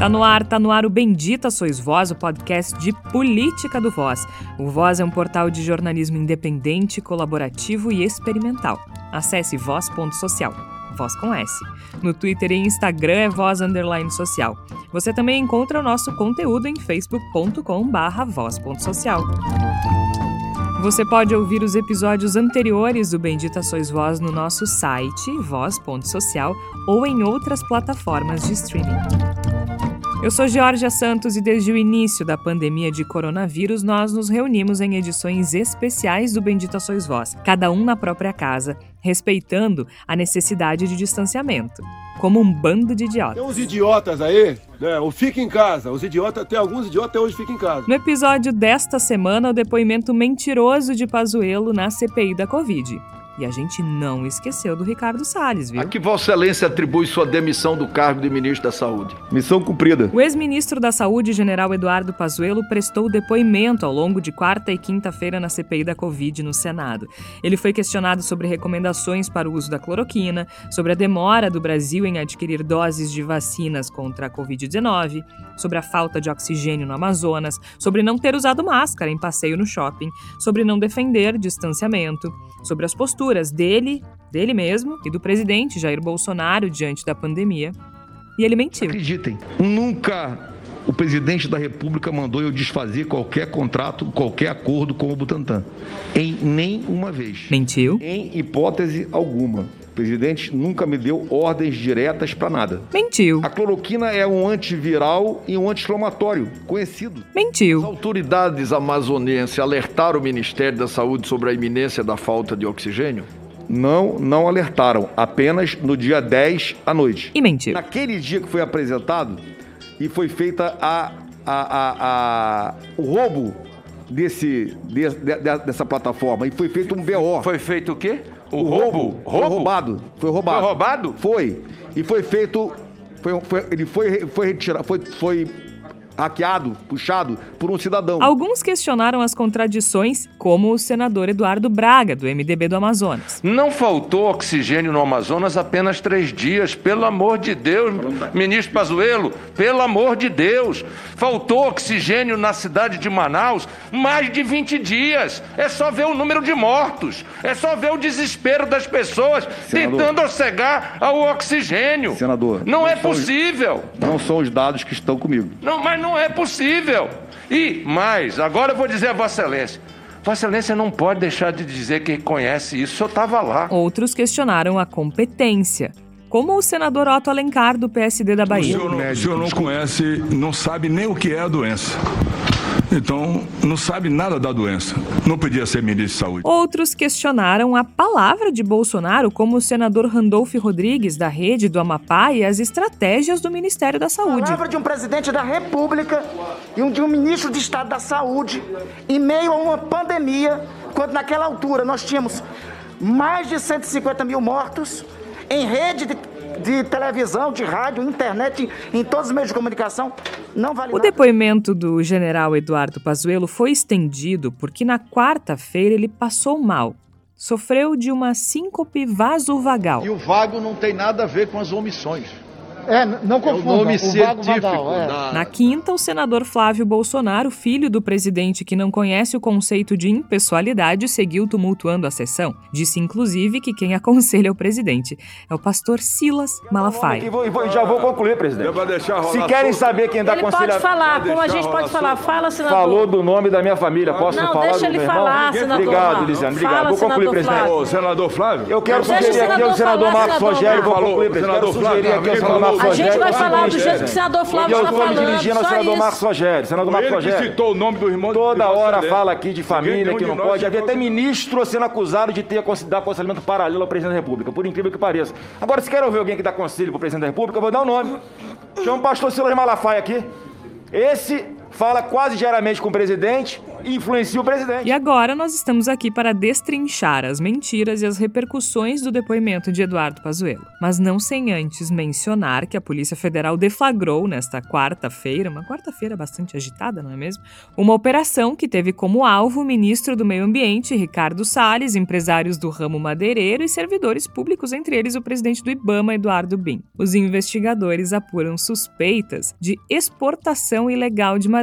Tá no ar, tá no ar o Bendita Sois Voz, o podcast de política do Voz. O Voz é um portal de jornalismo independente, colaborativo e experimental. Acesse voz.social. Voz com S. No Twitter e Instagram é voz underline social. Você também encontra o nosso conteúdo em facebook.com barra voz.social. Você pode ouvir os episódios anteriores do Bendita Sois Voz no nosso site, voz.social, ou em outras plataformas de streaming. Eu sou Georgia Santos e desde o início da pandemia de coronavírus nós nos reunimos em edições especiais do Bendita Sois Voz, cada um na própria casa, respeitando a necessidade de distanciamento como um bando de idiotas. Tem uns idiotas aí, né? O fica em casa. Os idiotas, tem alguns idiotas até hoje ficam em casa. No episódio desta semana, o depoimento mentiroso de Pazuello na CPI da Covid. E a gente não esqueceu do Ricardo Salles, viu? A que Vossa Excelência atribui sua demissão do cargo de ministro da Saúde? Missão cumprida. O ex-ministro da Saúde, general Eduardo Pazuello, prestou depoimento ao longo de quarta e quinta-feira na CPI da Covid no Senado. Ele foi questionado sobre recomendações para o uso da cloroquina, sobre a demora do Brasil em adquirir doses de vacinas contra a Covid-19, sobre a falta de oxigênio no Amazonas, sobre não ter usado máscara em passeio no shopping, sobre não defender distanciamento, sobre as posturas dele, dele mesmo e do presidente Jair Bolsonaro diante da pandemia. E ele mentiu. Acreditem, nunca o presidente da República mandou eu desfazer qualquer contrato, qualquer acordo com o Butantan. Em nenhuma vez. Mentiu. Em hipótese alguma. O presidente nunca me deu ordens diretas para nada. Mentiu. A cloroquina é um antiviral e um anti-inflamatório, conhecido. As Mentiu. autoridades amazonenses alertaram o Ministério da Saúde sobre a iminência da falta de oxigênio? Não, não alertaram. Apenas no dia 10 à noite. E mentiu. Naquele dia que foi apresentado e foi feita a, a, a, a- o roubo desse, de- de- dessa plataforma e foi feito um BO. Foi feito o quê? O, o roubo, foi roubado. Foi roubado. Foi roubado? Foi. E foi feito. Foi, foi- ele foi, foi retirado. Foi, foi hackeado, puxado por um cidadão. Alguns questionaram as contradições, como o senador Eduardo Braga, do MDB do Amazonas. Não faltou oxigênio no Amazonas apenas três dias, pelo amor de Deus, ministro Pazuello, pelo amor de Deus. Faltou oxigênio na cidade de Manaus mais de 20 dias. É só ver o número de mortos, é só ver o desespero das pessoas Senador. tentando cegar ao oxigênio. Senador, Não é não os- possível. Não são os dados que estão comigo. Não, mas não é possível. E mais, agora eu vou dizer a Vossa Excelência. Vossa Excelência não pode deixar de dizer que conhece isso. O senhor estava lá. Outros questionaram a competência, como o senador Otto Alencar, do PSD da O Bahia. senhor, não, o senhor não conhece, não sabe nem o que é a doença. Então, não sabe nada da doença. Não podia ser ministro de saúde. Outros questionaram a palavra de Bolsonaro, como o senador Randolph Rodrigues, da Rede do Amapá, e as estratégias do Ministério da Saúde. Palavra de um presidente da República e um de um ministro de Estado da Saúde em meio a uma pandemia, quando naquela altura nós tínhamos mais de 150 mil mortos em rede de, de televisão, de rádio, internet, em, em todos os meios de comunicação, não vale O nada. depoimento do general Eduardo Pazuello foi estendido porque na quarta-feira ele passou mal. Sofreu de uma síncope vasovagal. E o vago não tem nada a ver com as omissões. É, não É o nome científico é. da... Na quinta, o senador Flávio Bolsonaro, filho do presidente que não conhece o conceito de impessoalidade, seguiu tumultuando a sessão. Disse, inclusive, que quem aconselha o presidente é o pastor Silas Malafaia. E vou- e vou- já vou concluir, presidente. É pra deixar rolar Se querem saber quem dá Ele pode conselho... falar, Vai como a gente pode falar. Fala, senador. Falou do nome da minha família. Posso Não, falar deixa do ele meu falar, irmão? senador Obrigado. Lisiane. Obrigado. Fala, vou concluir, presidente. Ô, senador Flávio. Eu quero o sugerir aqui ao senador falar, Marcos Rogério, vou concluir, Falou, presidente. Quero senador sugerir aqui ao Flávio, senador. Marcos A Rogério. gente vai o falar do jeito que o senador Flávio eu está estou me falando. dirigindo ao só senador. Marcos Rogério. Senador Marcos Rogério. citou o nome do irmão Toda hora Excelência. fala aqui de família, que não pode. vi até ministro sendo acusado de ter dar aconselhamento paralelo ao presidente da República, por incrível que pareça. Agora, se quer ouvir alguém que dá conselho pro presidente da República, eu vou dar o nome. Chama o pastor Silas Malafaia aqui. Esse fala quase diariamente com o presidente influencia o presidente. E agora nós estamos aqui para destrinchar as mentiras e as repercussões do depoimento de Eduardo Pazuello. Mas não sem antes mencionar que a Polícia Federal deflagrou nesta quarta-feira, uma quarta-feira bastante agitada, não é mesmo? Uma operação que teve como alvo o ministro do Meio Ambiente, Ricardo Salles, empresários do ramo madeireiro e servidores públicos, entre eles o presidente do IBAMA, Eduardo Bin. Os investigadores apuram suspeitas de exportação ilegal de madeira.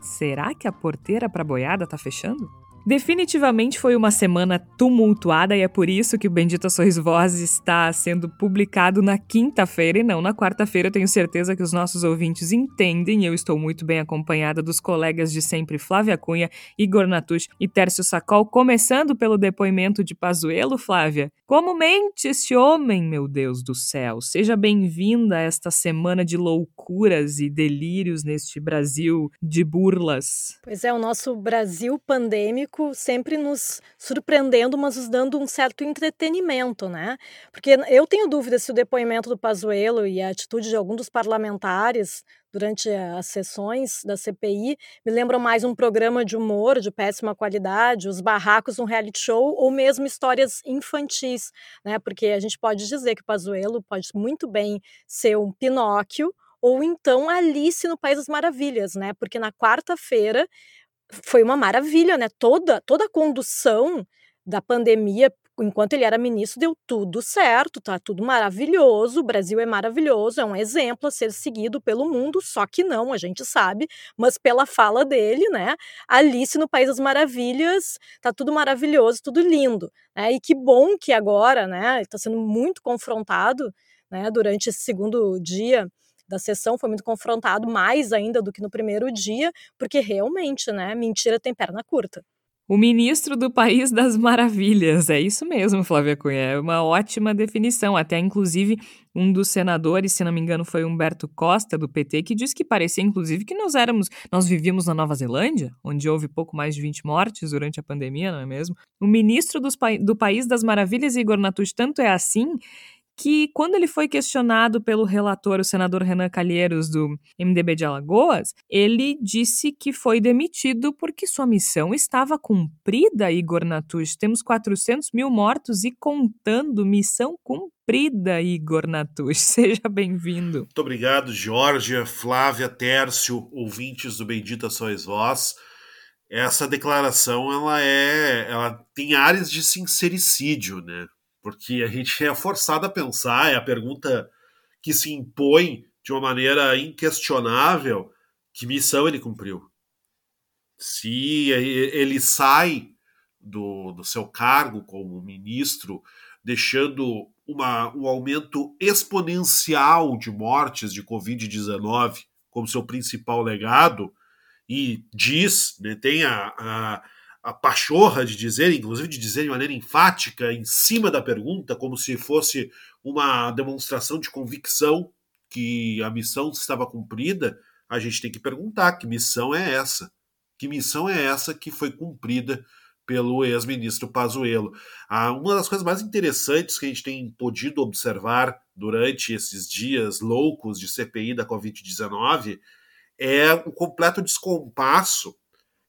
Será que a porteira para boiada está fechando? Definitivamente foi uma semana tumultuada e é por isso que o Bendita Sois Voz está sendo publicado na quinta-feira e não na quarta-feira. Eu tenho certeza que os nossos ouvintes entendem. Eu estou muito bem acompanhada dos colegas de sempre Flávia Cunha, Igor Natush e Tércio Sacol, começando pelo depoimento de Pazuello, Flávia. Como mente este homem, meu Deus do céu? Seja bem-vinda a esta semana de loucuras e delírios neste Brasil de burlas. Pois é, o nosso Brasil pandêmico sempre nos surpreendendo, mas nos dando um certo entretenimento, né? Porque eu tenho dúvida se o depoimento do Pazuello e a atitude de algum dos parlamentares durante as sessões da CPI me lembram mais um programa de humor de péssima qualidade, os barracos um reality show ou mesmo histórias infantis, né? Porque a gente pode dizer que o Pazuello pode muito bem ser um Pinóquio ou então Alice no País das Maravilhas, né? Porque na quarta-feira foi uma maravilha, né? Toda, toda a condução da pandemia, enquanto ele era ministro, deu tudo certo, tá tudo maravilhoso. O Brasil é maravilhoso, é um exemplo a ser seguido pelo mundo, só que não, a gente sabe, mas pela fala dele, né? Alice no País das Maravilhas, tá tudo maravilhoso, tudo lindo. Né? E que bom que agora, né? Ele está sendo muito confrontado, né? Durante esse segundo dia da sessão foi muito confrontado, mais ainda do que no primeiro dia, porque realmente, né, mentira tem perna curta. O ministro do País das Maravilhas. É isso mesmo, Flávia Cunha. É uma ótima definição. Até, inclusive, um dos senadores, se não me engano, foi Humberto Costa, do PT, que disse que parecia, inclusive, que nós éramos, nós vivíamos na Nova Zelândia, onde houve pouco mais de 20 mortes durante a pandemia, não é mesmo? O ministro dos, do País das Maravilhas, Igor Natush, tanto é assim que quando ele foi questionado pelo relator, o senador Renan Calheiros, do MDB de Alagoas, ele disse que foi demitido porque sua missão estava cumprida, Igor Natush. Temos 400 mil mortos e contando, missão cumprida, Igor Natush. Seja bem-vindo. Muito obrigado, Georgia, Flávia, Tércio, ouvintes do Bendita Sois Vós. Essa declaração, ela é, ela tem áreas de sincericídio, né? Porque a gente é forçado a pensar, é a pergunta que se impõe de uma maneira inquestionável: que missão ele cumpriu? Se ele sai do, do seu cargo como ministro, deixando uma, um aumento exponencial de mortes de Covid-19 como seu principal legado, e diz, né, tem a, a a pachorra de dizer, inclusive de dizer de maneira enfática, em cima da pergunta, como se fosse uma demonstração de convicção que a missão estava cumprida, a gente tem que perguntar que missão é essa? Que missão é essa que foi cumprida pelo ex-ministro Pazuello? Ah, uma das coisas mais interessantes que a gente tem podido observar durante esses dias loucos de CPI da Covid-19 é o completo descompasso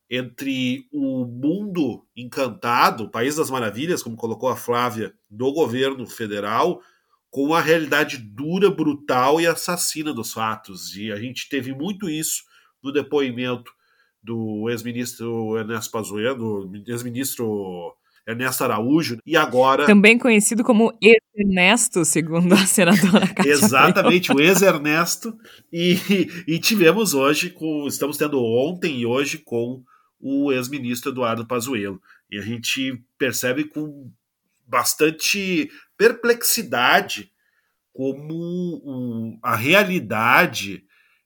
entre o mundo encantado, o país das maravilhas, como colocou a Flávia, do governo federal, com a realidade dura, brutal e assassina dos fatos. E a gente teve muito isso no depoimento do ex-ministro Ernesto Pazuello, do ex-ministro Ernesto Araújo, e agora... Também conhecido como ex-Ernesto, segundo a senadora Cátia Exatamente, o ex-Ernesto, e, e tivemos hoje, com, estamos tendo ontem e hoje com o ex-ministro Eduardo Pazuello. E a gente percebe com bastante perplexidade como a realidade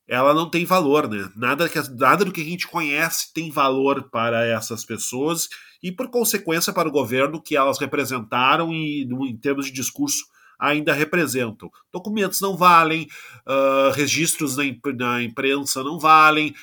ela não tem valor, né? Nada, que, nada do que a gente conhece tem valor para essas pessoas e, por consequência, para o governo que elas representaram e, em termos de discurso, ainda representam. Documentos não valem, uh, registros na, na, imprensa não valem,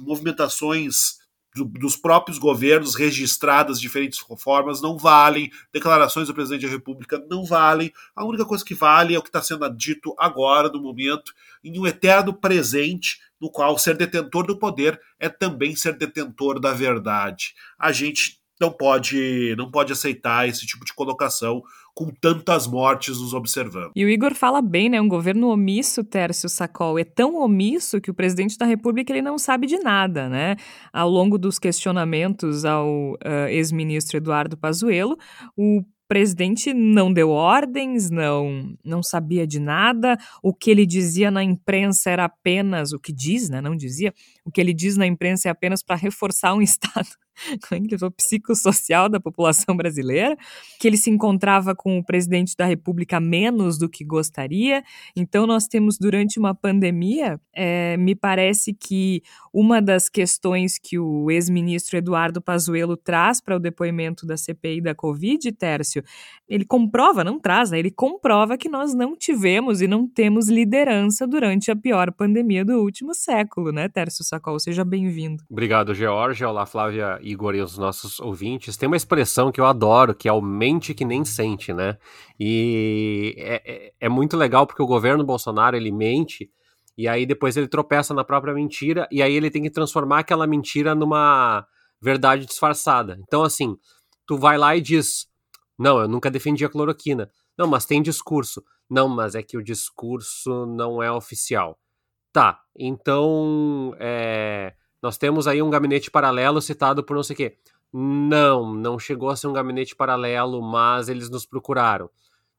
movimentações do, dos próprios governos registradas de diferentes formas não valem, declarações do presidente da República não valem. A única coisa que vale é o que está sendo dito agora, no momento, em um eterno presente, no qual ser detentor do poder é também ser detentor da verdade. A gente não pode, não pode aceitar esse tipo de colocação com tantas mortes nos observando. E o Igor fala bem, né? Um governo omisso, Tércio Sacol, é tão omisso que o presidente da República ele não sabe de nada, né? Ao longo dos questionamentos ao uh, ex-ministro Eduardo Pazuello, o presidente não deu ordens, não não sabia de nada. O que ele dizia na imprensa era apenas o que diz, né? Não dizia. O que ele diz na imprensa é apenas para reforçar um estado psicossocial da população brasileira, que ele se encontrava com o presidente da República menos do que gostaria. Então, nós temos, durante uma pandemia, é, me parece que uma das questões que o ex-ministro Eduardo Pazuello traz para o depoimento da CPI da Covid, Tércio, ele comprova, não traz, né? ele comprova que nós não tivemos e não temos liderança durante a pior pandemia do último século, né, Tércio Sacol? Seja bem-vindo. Obrigado, George. Olá, Flávia Igor e os nossos ouvintes, tem uma expressão que eu adoro, que é o mente que nem sente, né? E é, é, é muito legal porque o governo Bolsonaro, ele mente, e aí depois ele tropeça na própria mentira, e aí ele tem que transformar aquela mentira numa verdade disfarçada. Então, assim, tu vai lá e diz, não, eu nunca defendi a cloroquina. Não, mas tem discurso. Não, mas é que o discurso não é oficial. Tá, então, é nós temos aí um gabinete paralelo citado por não sei o quê. Não, não chegou a ser um gabinete paralelo, mas eles nos procuraram.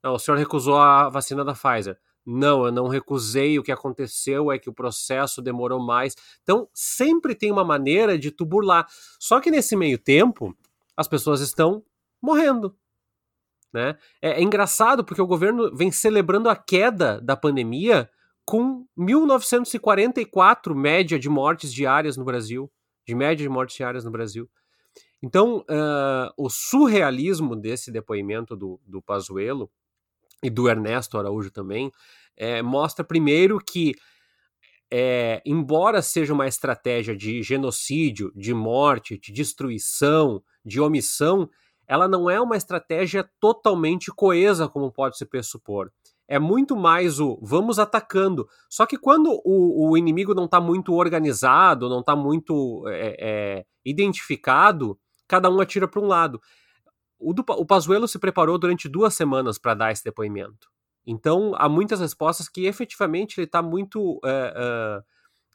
Não, o senhor recusou a vacina da Pfizer. Não, eu não recusei. O que aconteceu é que o processo demorou mais. Então, sempre tem uma maneira de tu burlar. Só que nesse meio tempo, as pessoas estão morrendo. Né? É, é engraçado porque o governo vem celebrando a queda da pandemia com 1944 média de mortes diárias no Brasil, de média de mortes diárias no Brasil. Então, uh, o surrealismo desse depoimento do, do Pazuello e do Ernesto Araújo também é, mostra primeiro que, é, embora seja uma estratégia de genocídio, de morte, de destruição, de omissão, ela não é uma estratégia totalmente coesa, como pode se pressupor é muito mais o vamos atacando. Só que quando o, o inimigo não está muito organizado, não está muito é, é, identificado, cada um atira para um lado. O, do, o Pazuello se preparou durante duas semanas para dar esse depoimento. Então, há muitas respostas que efetivamente ele está muito. É, é,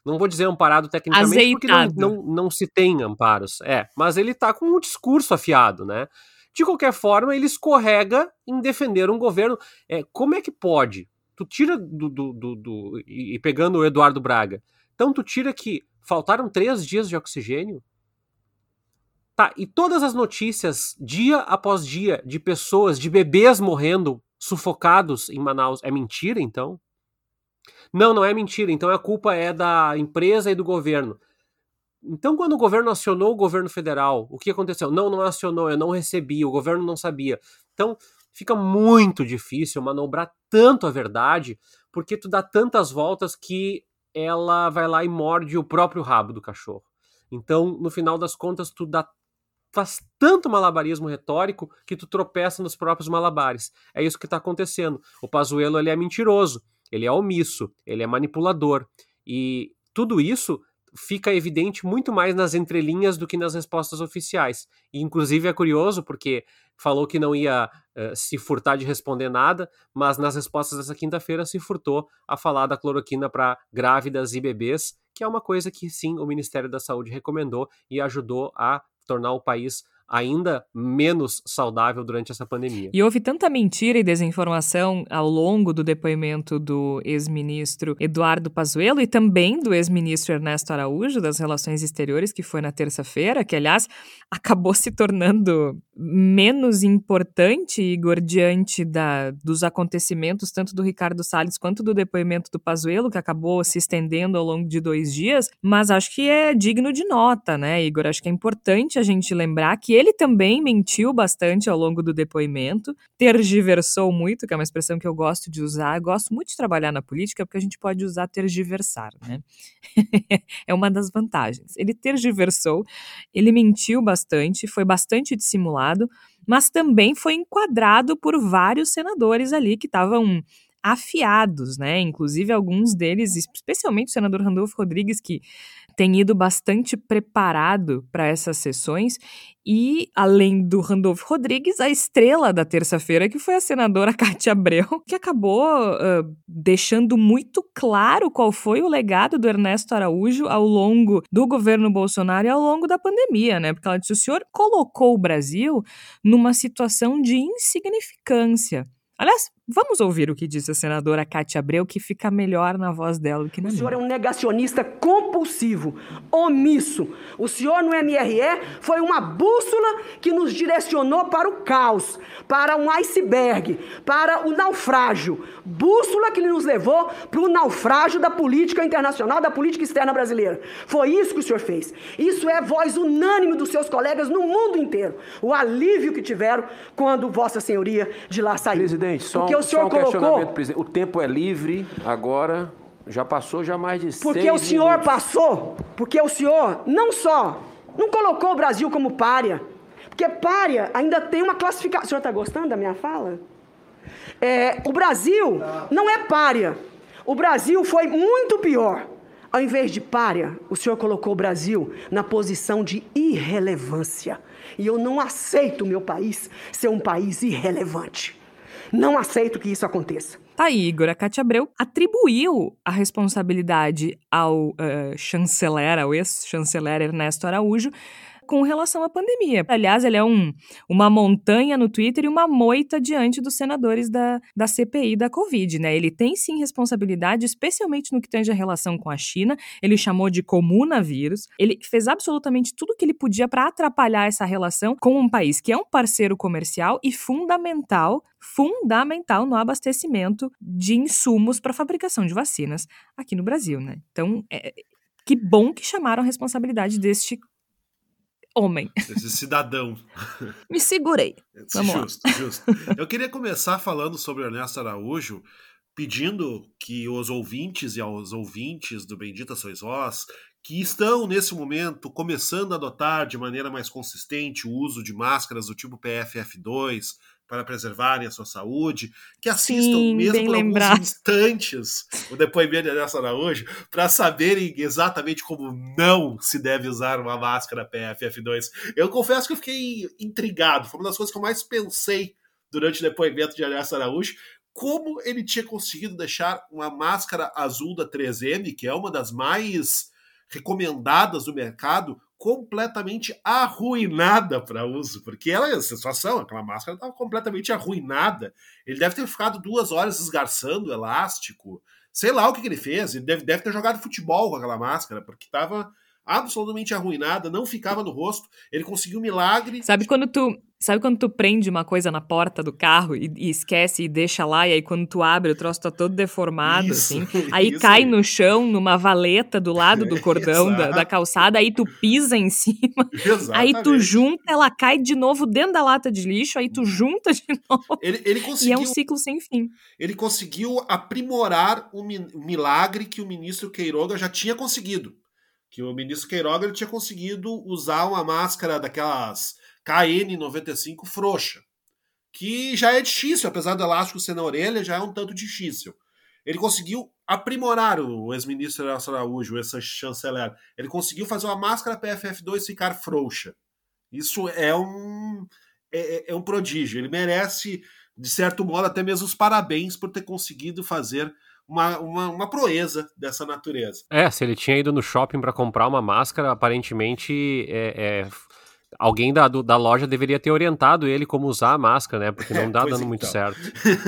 não vou dizer amparado tecnicamente, Azeitado. porque não, não, não se tem amparos. É, mas ele está com um discurso afiado, né? De qualquer forma, ele escorrega em defender um governo. É, como é que pode? Tu tira do, do, do, do e, pegando o Eduardo Braga. Então tu tira que faltaram três dias de oxigênio. Tá, e todas as notícias, dia após dia, de pessoas, de bebês morrendo, sufocados em Manaus, é mentira então? Não, não é mentira. Então a culpa é da empresa e do governo. Então, quando o governo acionou o governo federal, o que aconteceu? Não, não acionou, eu não recebi, o governo não sabia. Então, fica muito difícil manobrar tanto a verdade, porque tu dá tantas voltas que ela vai lá e morde o próprio rabo do cachorro. Então, no final das contas, tu dá faz tanto malabarismo retórico que tu tropeça nos próprios malabares. É isso que está acontecendo. O Pazuello ele é mentiroso, ele é omisso, ele é manipulador. E tudo isso fica evidente muito mais nas entrelinhas do que nas respostas oficiais. E, inclusive, é curioso porque falou que não ia uh, se furtar de responder nada, mas nas respostas dessa quinta-feira se furtou a falar da cloroquina para grávidas e bebês, que é uma coisa que sim o Ministério da Saúde recomendou e ajudou a tornar o país ainda menos saudável durante essa pandemia. E houve tanta mentira e desinformação ao longo do depoimento do ex-ministro Eduardo Pazuello e também do ex-ministro Ernesto Araújo das Relações Exteriores, que foi na terça-feira, que aliás acabou se tornando menos importante, Igor, diante da, dos acontecimentos, tanto do Ricardo Salles quanto do depoimento do Pazuello, que acabou se estendendo ao longo de dois dias, mas acho que é digno de nota, né, Igor? Acho que é importante a gente lembrar que ele também mentiu bastante ao longo do depoimento, tergiversou muito, que é uma expressão que eu gosto de usar. Eu gosto muito de trabalhar na política porque a gente pode usar tergiversar, né? é uma das vantagens. Ele tergiversou, ele mentiu bastante, foi bastante dissimulado, mas também foi enquadrado por vários senadores ali que estavam afiados, né? Inclusive alguns deles, especialmente o senador Randolfo Rodrigues, que tem ido bastante preparado para essas sessões. E, além do Randolfo Rodrigues, a estrela da terça-feira, que foi a senadora Cátia Abreu, que acabou uh, deixando muito claro qual foi o legado do Ernesto Araújo ao longo do governo Bolsonaro e ao longo da pandemia, né? Porque ela disse: o senhor colocou o Brasil numa situação de insignificância. Aliás, vamos ouvir o que disse a senadora Cátia Abreu, que fica melhor na voz dela do que na minha. O senhor é um negacionista compulsivo, omisso. O senhor no MRE foi uma bússola que nos direcionou para o caos, para um iceberg, para o naufrágio. Bússola que nos levou para o naufrágio da política internacional, da política externa brasileira. Foi isso que o senhor fez. Isso é voz unânime dos seus colegas no mundo inteiro. O alívio que tiveram quando Vossa Senhoria de lá saiu. Presidente, só Porque o senhor só um colocou. Presidente. O tempo é livre agora. Já passou já mais de Porque o senhor minutos. passou, porque o senhor não só não colocou o Brasil como párea, porque párea ainda tem uma classificação. O senhor está gostando da minha fala? É, o Brasil não é párea. O Brasil foi muito pior. Ao invés de párea, o senhor colocou o Brasil na posição de irrelevância. E eu não aceito o meu país ser um país irrelevante. Não aceito que isso aconteça. Tá aí, Igor. A Cátia Abreu atribuiu a responsabilidade ao uh, chanceler, ao ex-chanceler Ernesto Araújo, com relação à pandemia. Aliás, ele é um, uma montanha no Twitter e uma moita diante dos senadores da, da CPI da Covid, né? Ele tem sim responsabilidade, especialmente no que tange a relação com a China. Ele chamou de comunavírus. Ele fez absolutamente tudo o que ele podia para atrapalhar essa relação com um país que é um parceiro comercial e fundamental fundamental no abastecimento de insumos para a fabricação de vacinas aqui no Brasil, né? Então, é, que bom que chamaram a responsabilidade deste homem. Esse cidadão. Me segurei. Vamos justo, lá. justo. Eu queria começar falando sobre Ernesto Araújo, pedindo que os ouvintes e aos ouvintes do Bendita Sois Vós, que estão nesse momento começando a adotar de maneira mais consistente o uso de máscaras do tipo PFF2, para preservarem a sua saúde, que assistam Sim, mesmo por lembrado. alguns instantes o depoimento de Nelson Araújo para saberem exatamente como não se deve usar uma máscara PFF2. Eu confesso que eu fiquei intrigado, foi uma das coisas que eu mais pensei durante o depoimento de Nelson Araújo, como ele tinha conseguido deixar uma máscara azul da 3M, que é uma das mais recomendadas do mercado, completamente arruinada para uso, porque ela é a situação, aquela máscara estava completamente arruinada. Ele deve ter ficado duas horas esgarçando o elástico, sei lá o que, que ele fez. Ele deve, deve ter jogado futebol com aquela máscara, porque estava absolutamente arruinada, não ficava no rosto. Ele conseguiu um milagre. Sabe quando tu Sabe quando tu prende uma coisa na porta do carro e, e, esquece e deixa lá, e aí quando tu abre o troço tá todo deformado, isso, assim. Aí isso. cai no chão, numa valeta do lado do cordão da, da, calçada, aí tu pisa em cima, Exatamente. aí tu junta, ela cai de novo dentro da lata de lixo, aí tu junta de novo. Ele, ele conseguiu, e é um ciclo sem fim. Ele conseguiu aprimorar o milagre que o ministro Queiroga já tinha conseguido. Que o ministro Queiroga ele tinha conseguido usar uma máscara daquelas KN95 frouxa, que já é difícil, apesar do elástico ser na orelha, já é um tanto difícil. Ele conseguiu aprimorar o ex-ministro Araújo, esse chanceler. Ele conseguiu fazer uma máscara PFF2 ficar frouxa. Isso é um, é, é, é um prodígio. Ele merece, de certo modo, até mesmo os parabéns por ter conseguido fazer uma, uma, uma, proeza dessa natureza. É, se ele tinha ido no shopping para comprar uma máscara, aparentemente é, é, alguém da, do, da loja deveria ter orientado ele como usar a máscara, né? Porque não dá dando então. muito certo.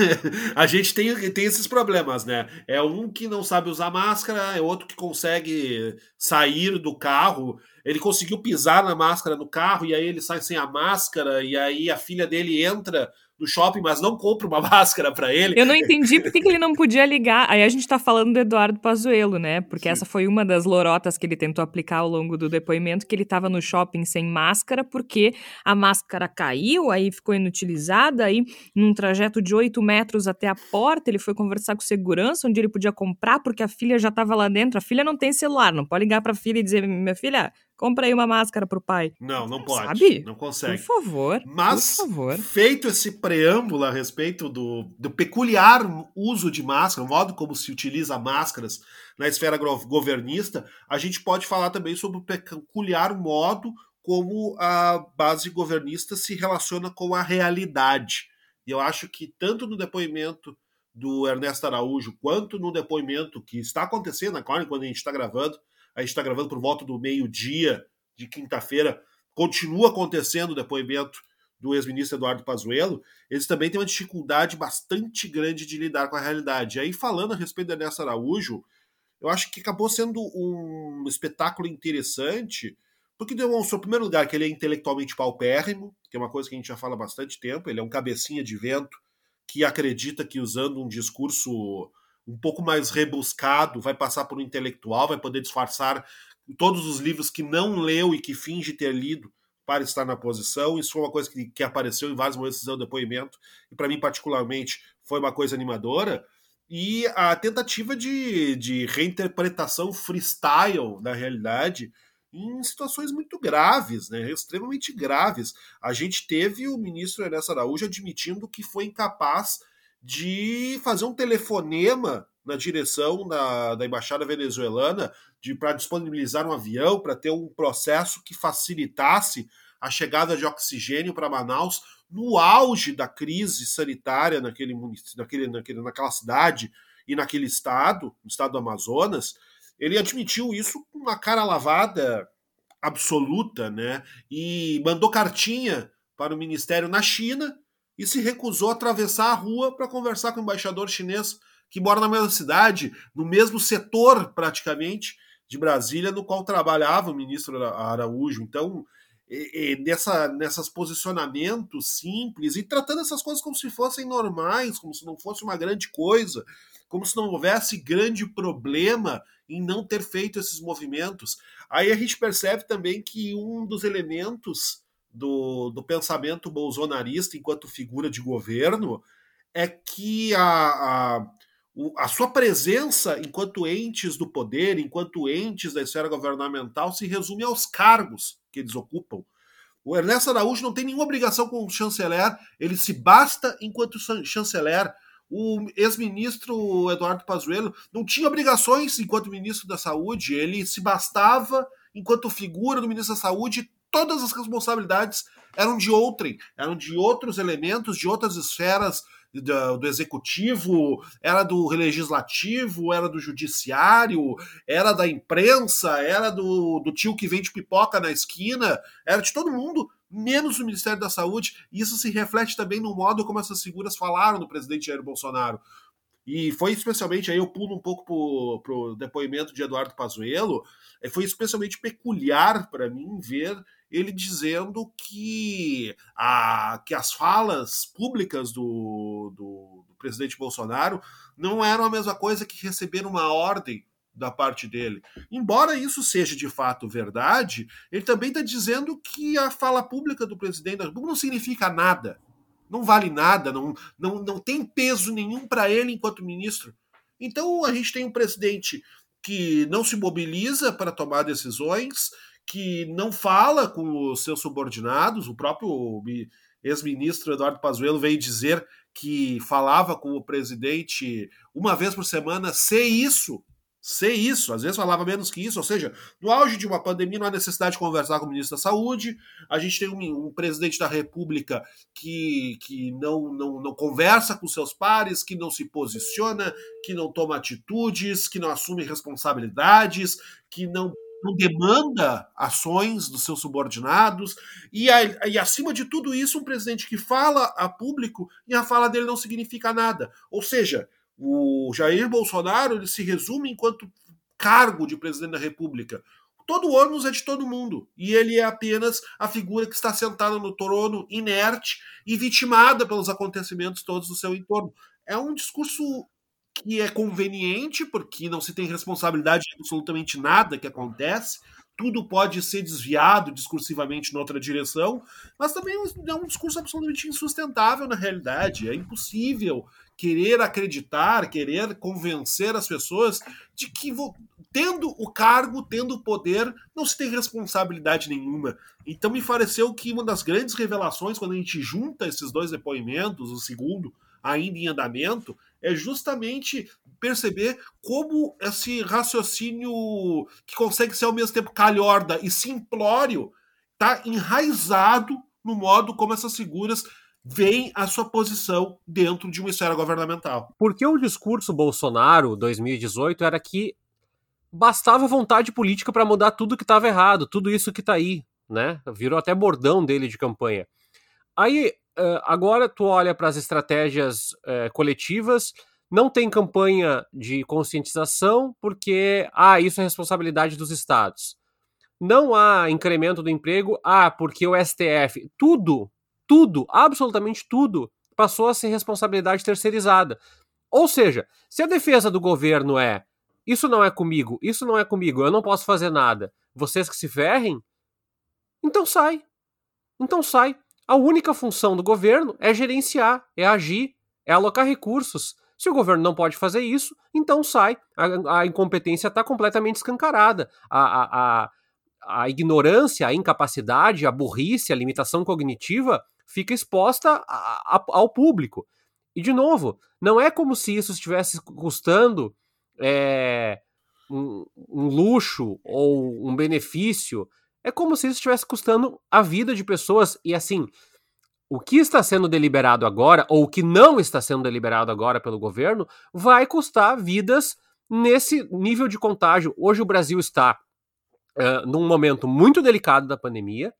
a gente tem, tem esses problemas, né? É um que não sabe usar máscara, é outro que consegue sair do carro. ele conseguiu pisar na máscara no carro e aí ele sai sem a máscara e aí a filha dele entra no shopping, mas não compra uma máscara para ele. Eu não entendi por que, que ele não podia ligar. Aí a gente tá falando do Eduardo Pazuello, né? Porque Sim. essa foi uma das lorotas que ele tentou aplicar ao longo do depoimento, que ele tava no shopping sem máscara, porque a máscara caiu, aí ficou inutilizada, aí num trajeto de 8 metros até a porta, ele foi conversar com segurança, onde ele podia comprar, porque a filha já tava lá dentro. A filha não tem celular, não pode ligar pra filha e dizer, minha filha, Compra aí uma máscara pro pai. Não, não pode. Sabe? Não consegue. Por favor. Mas, por favor. feito esse preâmbulo a respeito do, do peculiar uso de máscara, o modo como se utiliza máscaras na esfera governista, a gente pode falar também sobre o peculiar modo como a base governista se relaciona com a realidade. E eu acho que tanto no depoimento do Ernesto Araújo, quanto no depoimento que está acontecendo, agora, quando a gente está gravando, a gente está gravando por volta do meio-dia de quinta-feira, continua acontecendo o depoimento do ex-ministro Eduardo Pazuello, eles também têm uma dificuldade bastante grande de lidar com a realidade. E aí, falando a respeito da Ernesto Araújo, eu acho que acabou sendo um espetáculo interessante, porque demonstrou, em primeiro lugar, que ele é intelectualmente paupérrimo, que é uma coisa que a gente já fala há bastante tempo, ele é um cabecinha de vento que acredita que usando um discurso um pouco mais rebuscado, vai passar por um intelectual, vai poder disfarçar todos os livros que não leu e que finge ter lido para estar na posição. Isso foi uma coisa que, que apareceu em vários momentos do depoimento, e para mim, particularmente, foi uma coisa animadora. E a tentativa de, de reinterpretação freestyle da realidade em situações muito graves, né, extremamente graves. A gente teve o ministro Ernesto Araújo admitindo que foi incapaz de fazer um telefonema na direção da, da embaixada venezuelana para disponibilizar um avião, para ter um processo que facilitasse a chegada de oxigênio para Manaus no auge da crise sanitária naquele, naquele, naquele, naquela cidade e naquele estado, no estado do Amazonas. Ele admitiu isso com uma cara lavada absoluta, né? E mandou cartinha para o ministério na China e se recusou a atravessar a rua para conversar com o embaixador chinês que mora na mesma cidade, no mesmo setor praticamente de Brasília, no qual trabalhava o ministro Araújo. Então, e, e nessa, nessas posicionamentos simples e tratando essas coisas como se fossem normais, como se não fosse uma grande coisa, como se não houvesse grande problema em não ter feito esses movimentos. Aí a gente percebe também que um dos elementos do, do pensamento bolsonarista enquanto figura de governo é que a, a, a sua presença enquanto entes do poder, enquanto entes da esfera governamental, se resume aos cargos que eles ocupam. O Ernesto Araújo não tem nenhuma obrigação com o chanceler, ele se basta enquanto chanceler. O ex-ministro Eduardo Pazuello não tinha obrigações enquanto ministro da Saúde, ele se bastava enquanto figura do ministro da Saúde todas as responsabilidades eram de outrem, eram de outros elementos, de outras esferas do, do, executivo, era do legislativo, era do judiciário, era da imprensa, era do, do tio que vende pipoca na esquina, era de todo mundo, menos do Ministério da Saúde. E isso se reflete também no modo como essas figuras falaram do presidente Jair Bolsonaro. E foi especialmente, aí eu pulo um pouco pro, pro depoimento de Eduardo Pazuello, é, foi especialmente peculiar para mim ver ele dizendo que, a, que as falas públicas do, do, do presidente Bolsonaro não eram a mesma coisa que receber uma ordem da parte dele. Embora isso seja de fato verdade, ele também está dizendo que a fala pública do presidente da República não significa nada, não vale nada, não, não, não tem peso nenhum para ele enquanto ministro. Então a gente tem um presidente que não se mobiliza para tomar decisões, que não fala com os seus subordinados. O próprio ex-ministro Eduardo Pazuello veio dizer que falava com o presidente uma vez por semana, se isso, se isso, às vezes falava menos que isso, ou seja, no auge de uma pandemia não há necessidade de conversar com o ministro da Saúde, a gente tem um, um presidente da República que, que não, não, não conversa com seus pares, que não se posiciona, que não toma atitudes, que não assume responsabilidades, que não não demanda ações dos seus subordinados, e, a, e, acima de tudo isso, um presidente que fala a público e a fala dele não significa nada. Ou seja, o Jair Bolsonaro ele se resume enquanto cargo de presidente da República. todo o ônus é de todo mundo. E ele é apenas a figura que está sentada no trono, inerte e vitimada pelos acontecimentos todos do seu entorno. É um discurso que é conveniente, porque não se tem responsabilidade de absolutamente nada que acontece, tudo pode ser desviado discursivamente em outra direção, mas também é um discurso absolutamente insustentável na realidade. É impossível querer acreditar, querer convencer as pessoas de que tendo o cargo, tendo o poder, não se tem responsabilidade nenhuma. Então me pareceu que uma das grandes revelações quando a gente junta esses dois depoimentos, o segundo ainda em andamento, é justamente perceber como esse raciocínio que consegue ser ao mesmo tempo calhorda e simplório está enraizado no modo como essas figuras veem a sua posição dentro de uma esfera governamental. Porque o discurso Bolsonaro 2018 era que bastava vontade política para mudar tudo que estava errado, tudo isso que está aí, né? Virou até bordão dele de campanha. Aí agora tu olha para as estratégias uh, coletivas, não tem campanha de conscientização porque, ah, isso é responsabilidade dos estados. Não há incremento do emprego, ah, porque o STF. Tudo, tudo, absolutamente tudo, passou a ser responsabilidade terceirizada. Ou seja, se a defesa do governo é isso não é comigo, isso não é comigo, eu não posso fazer nada, vocês que se ferrem, então sai. Então sai. A única função do governo é gerenciar, é agir, é alocar recursos. Se o governo não pode fazer isso, então sai. A, a incompetência está completamente escancarada. A, a, a, ignorância, a incapacidade, a burrice, a limitação cognitiva fica exposta ao público. E, de novo, não é como se isso estivesse custando é, um, um luxo ou um benefício é como se isso estivesse custando a vida de pessoas. E assim, o que está sendo deliberado agora, ou o que não está sendo deliberado agora pelo governo, vai custar vidas nesse nível de contágio. Hoje o Brasil está uh, num momento muito delicado da pandemia,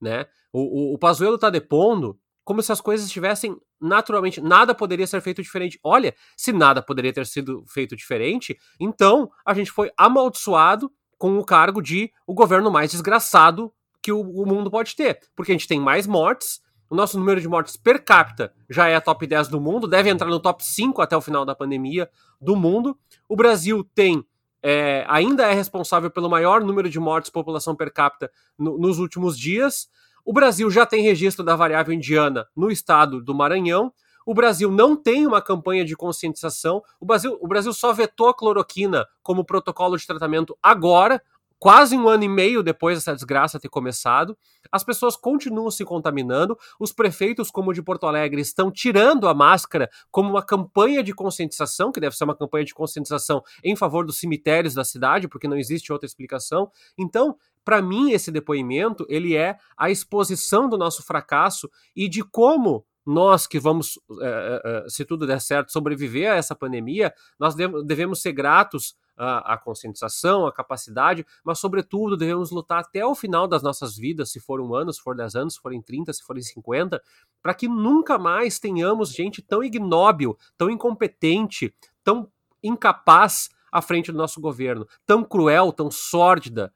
né? O, o, o Pazuello está depondo como se as coisas estivessem naturalmente, nada poderia ser feito diferente. Olha, se nada poderia ter sido feito diferente, então a gente foi amaldiçoado com o cargo de o governo mais desgraçado que o, o mundo pode ter. Porque a gente tem mais mortes, o nosso número de mortes per capita já é top 10 do mundo, deve entrar no top 5 até o final da pandemia do mundo. O Brasil tem. É, ainda é responsável pelo maior número de mortes população per capita no, nos últimos dias. O Brasil já tem registro da variável indiana no estado do Maranhão. O Brasil não tem uma campanha de conscientização. O Brasil, o Brasil só vetou a cloroquina como protocolo de tratamento agora, quase um ano e meio depois dessa desgraça ter começado. As pessoas continuam se contaminando. Os prefeitos, como o de Porto Alegre, estão tirando a máscara como uma campanha de conscientização, que deve ser uma campanha de conscientização em favor dos cemitérios da cidade, porque não existe outra explicação. Então, para mim, esse depoimento ele é a exposição do nosso fracasso e de como nós que vamos, é, é, se tudo der certo, sobreviver a essa pandemia, nós devemos ser gratos à, conscientização, à capacidade, mas, sobretudo, devemos lutar até o final das nossas vidas, se for um ano, se for 10 anos, se forem 30, se forem 50, para que nunca mais tenhamos gente tão ignóbil, tão incompetente, tão incapaz à frente do nosso governo, tão cruel, tão sórdida,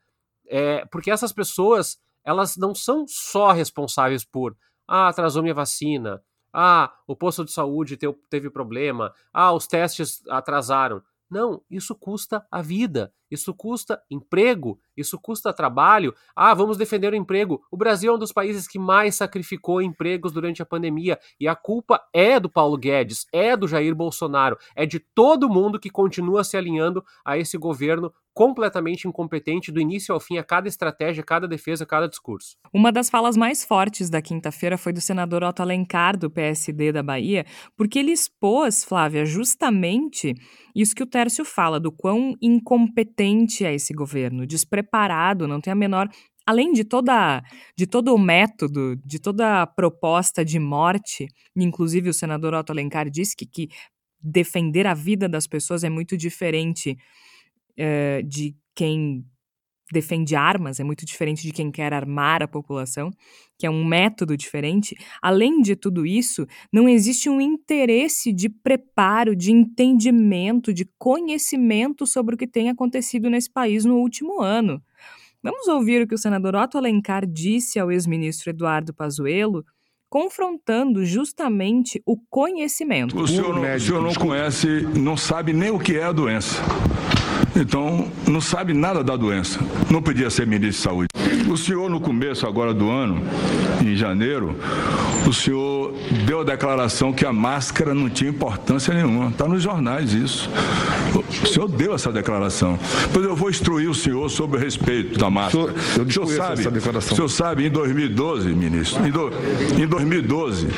é, porque essas pessoas, elas não são só responsáveis por ah, atrasou minha vacina. Ah, o posto de saúde teve problema. Ah, os testes atrasaram. Não, isso custa a vida, isso custa emprego, isso custa trabalho. Ah, vamos defender o emprego. O Brasil é um dos países que mais sacrificou empregos durante a pandemia e a culpa é do Paulo Guedes, é do Jair Bolsonaro, é de todo mundo que continua se alinhando a esse governo completamente incompetente do início ao fim a cada estratégia, cada defesa, cada discurso. Uma das falas mais fortes da quinta-feira foi do senador Otto Alencar, do PSD da Bahia, porque ele expôs, Flávia, justamente isso que o Tércio fala, do quão incompetente é esse governo, despreparado, não tem a menor além de toda de todo o método, de toda a proposta de morte, inclusive o senador Otto Alencar disse que, que defender a vida das pessoas é muito diferente uh, de quem defende armas, é muito diferente de quem quer armar a população, que é um método diferente. Além de tudo isso, não existe um interesse de preparo, de entendimento, de conhecimento sobre o que tem acontecido nesse país no último ano. Vamos ouvir o que o senador Otto Alencar disse ao ex-ministro Eduardo Pazuello, confrontando justamente o conhecimento. O senhor, não, o senhor não conhece, não sabe nem o que é a doença. Então, não sabe nada da doença. Não podia ser ministro de saúde. O senhor, no começo agora do ano, em janeiro, o senhor deu a declaração que a máscara não tinha importância nenhuma. Está nos jornais isso. O senhor deu essa declaração. Pois eu vou instruir o senhor sobre o respeito da máscara. O senhor, eu o senhor sabe, essa declaração. O senhor sabe, em 2012, ministro, em, do, em 2012,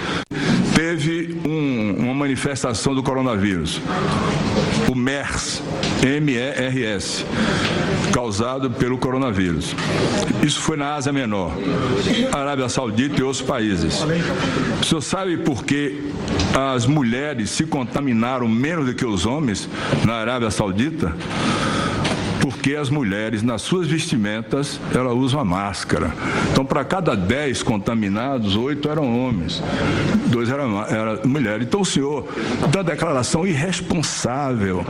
teve um, uma manifestação do coronavírus. O MERS, M-E-R-S, causado pelo coronavírus. Isso foi na Ásia Menor, Arábia Saudita e outros países. O senhor sabe por que as mulheres se contaminaram menos do que os homens na Arábia Saudita? Porque as mulheres, nas suas vestimentas, elas usam a máscara. Então, para cada 10 contaminados, oito eram homens, dois eram, eram mulheres. Então, o senhor dá declaração irresponsável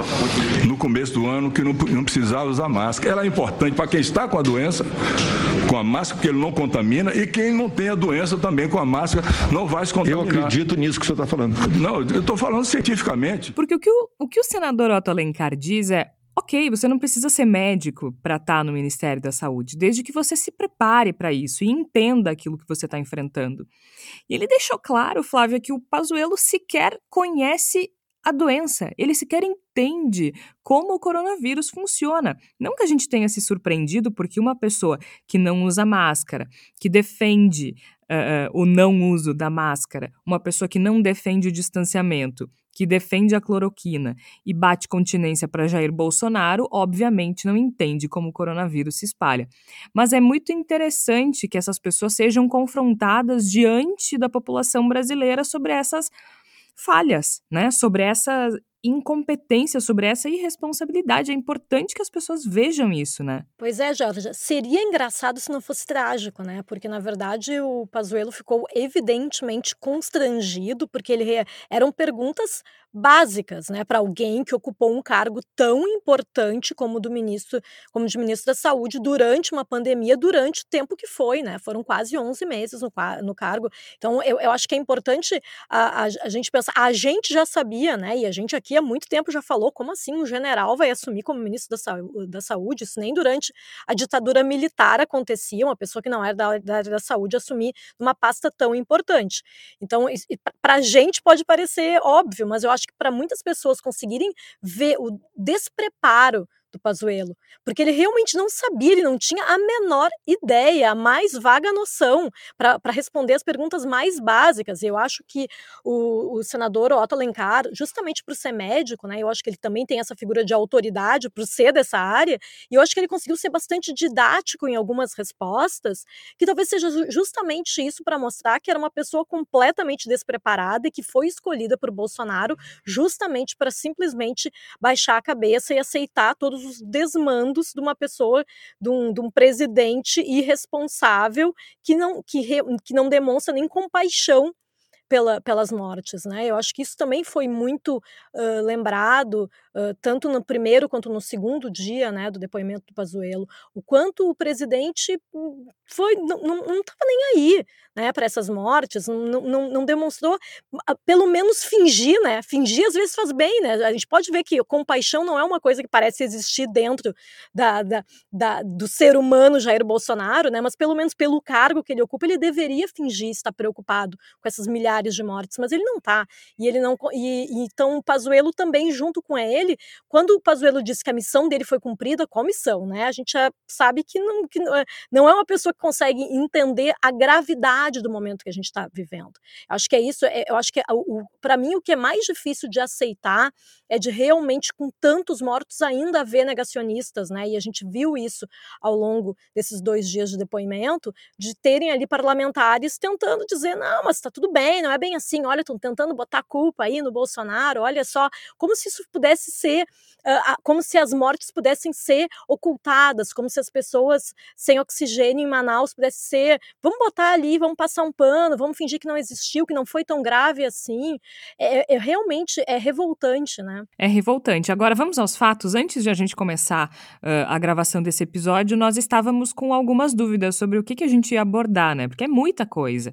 no começo do ano que não, não precisava usar máscara. Ela é importante para quem está com a doença, com a máscara, porque ele não contamina, e quem não tem a doença também com a máscara não vai se contaminar. Eu acredito nisso que o senhor está falando. Não, eu estou falando cientificamente. Porque o que o, o que o senador Otto Alencar diz é Ok, você não precisa ser médico para estar tá no Ministério da Saúde, desde que você se prepare para isso e entenda aquilo que você está enfrentando. E ele deixou claro, Flávia, que o Pazuello sequer conhece a doença, ele sequer entende como o coronavírus funciona. Não que a gente tenha se surpreendido porque uma pessoa que não usa máscara, que defende uh, o não uso da máscara, uma pessoa que não defende o distanciamento, que defende a cloroquina e bate continência para Jair Bolsonaro, obviamente não entende como o coronavírus se espalha. Mas é muito interessante que essas pessoas sejam confrontadas diante da população brasileira sobre essas falhas, né? Sobre essa incompetência, sobre essa irresponsabilidade. É importante que as pessoas vejam isso, né? Pois é, Jorge. Seria engraçado se não fosse trágico, né? Porque, na verdade, o Pazuello ficou evidentemente constrangido, porque ele eram perguntas básicas, né, para alguém que ocupou um cargo tão importante como do ministro, como de ministro da Saúde durante uma pandemia, durante o tempo que foi, né? Foram quase 11 meses no, no cargo. Então, eu, eu acho que é importante a, a, a gente pensar. A gente já sabia, né? E a gente aqui há muito tempo já falou como assim um general vai assumir como ministro da, da saúde? Isso nem durante a ditadura militar acontecia, uma pessoa que não era da, área da saúde assumir uma pasta tão importante. Então, para a gente pode parecer óbvio, mas eu acho que para muitas pessoas conseguirem ver o despreparo do Pazuello, porque ele realmente não sabia, ele não tinha a menor ideia, a mais vaga noção para responder as perguntas mais básicas. Eu acho que o, o senador Otto Alencar, justamente por ser médico, né, eu acho que ele também tem essa figura de autoridade por ser dessa área, e eu acho que ele conseguiu ser bastante didático em algumas respostas, que talvez seja justamente isso para mostrar que era uma pessoa completamente despreparada e que foi escolhida por Bolsonaro justamente para simplesmente baixar a cabeça e aceitar todos os desmandos de uma pessoa, de um, de um presidente irresponsável que não, que, re, que não demonstra nem compaixão pela, pelas mortes, né? Eu acho que isso também foi muito uh, lembrado, uh, tanto no primeiro quanto no segundo dia, né, do depoimento do Pazuello, o quanto o presidente hum, foi não estava nem aí, né, para essas mortes, não, não, não, demonstrou, pelo menos fingir, né? Fingir às vezes faz bem, né? A gente pode ver que compaixão não é uma coisa que parece existir dentro da, da, da, do ser humano Jair Bolsonaro, né? Mas pelo menos pelo cargo que ele ocupa, ele deveria fingir estar preocupado com essas milhares de mortes, mas ele não tá. E ele não e, e então o Pazuello também junto com ele, quando o Pazuello disse que a missão dele foi cumprida, qual missão, né? A gente já sabe que não, que não é uma pessoa que consegue entender a gravidade do momento que a gente está vivendo. Acho que é isso, é, eu acho que para mim o que é mais difícil de aceitar é de realmente, com tantos mortos, ainda haver negacionistas, né? E a gente viu isso ao longo desses dois dias de depoimento, de terem ali parlamentares tentando dizer, não, mas está tudo bem, não é bem assim, olha, estão tentando botar culpa aí no Bolsonaro, olha só, como se isso pudesse ser, uh, como se as mortes pudessem ser ocultadas, como se as pessoas sem oxigênio em Manaus pudessem ser, vamos botar ali, vamos passar um pano, vamos fingir que não existiu, que não foi tão grave assim. É, é realmente é revoltante, né? É revoltante. Agora vamos aos fatos. Antes de a gente começar uh, a gravação desse episódio, nós estávamos com algumas dúvidas sobre o que, que a gente ia abordar, né? Porque é muita coisa.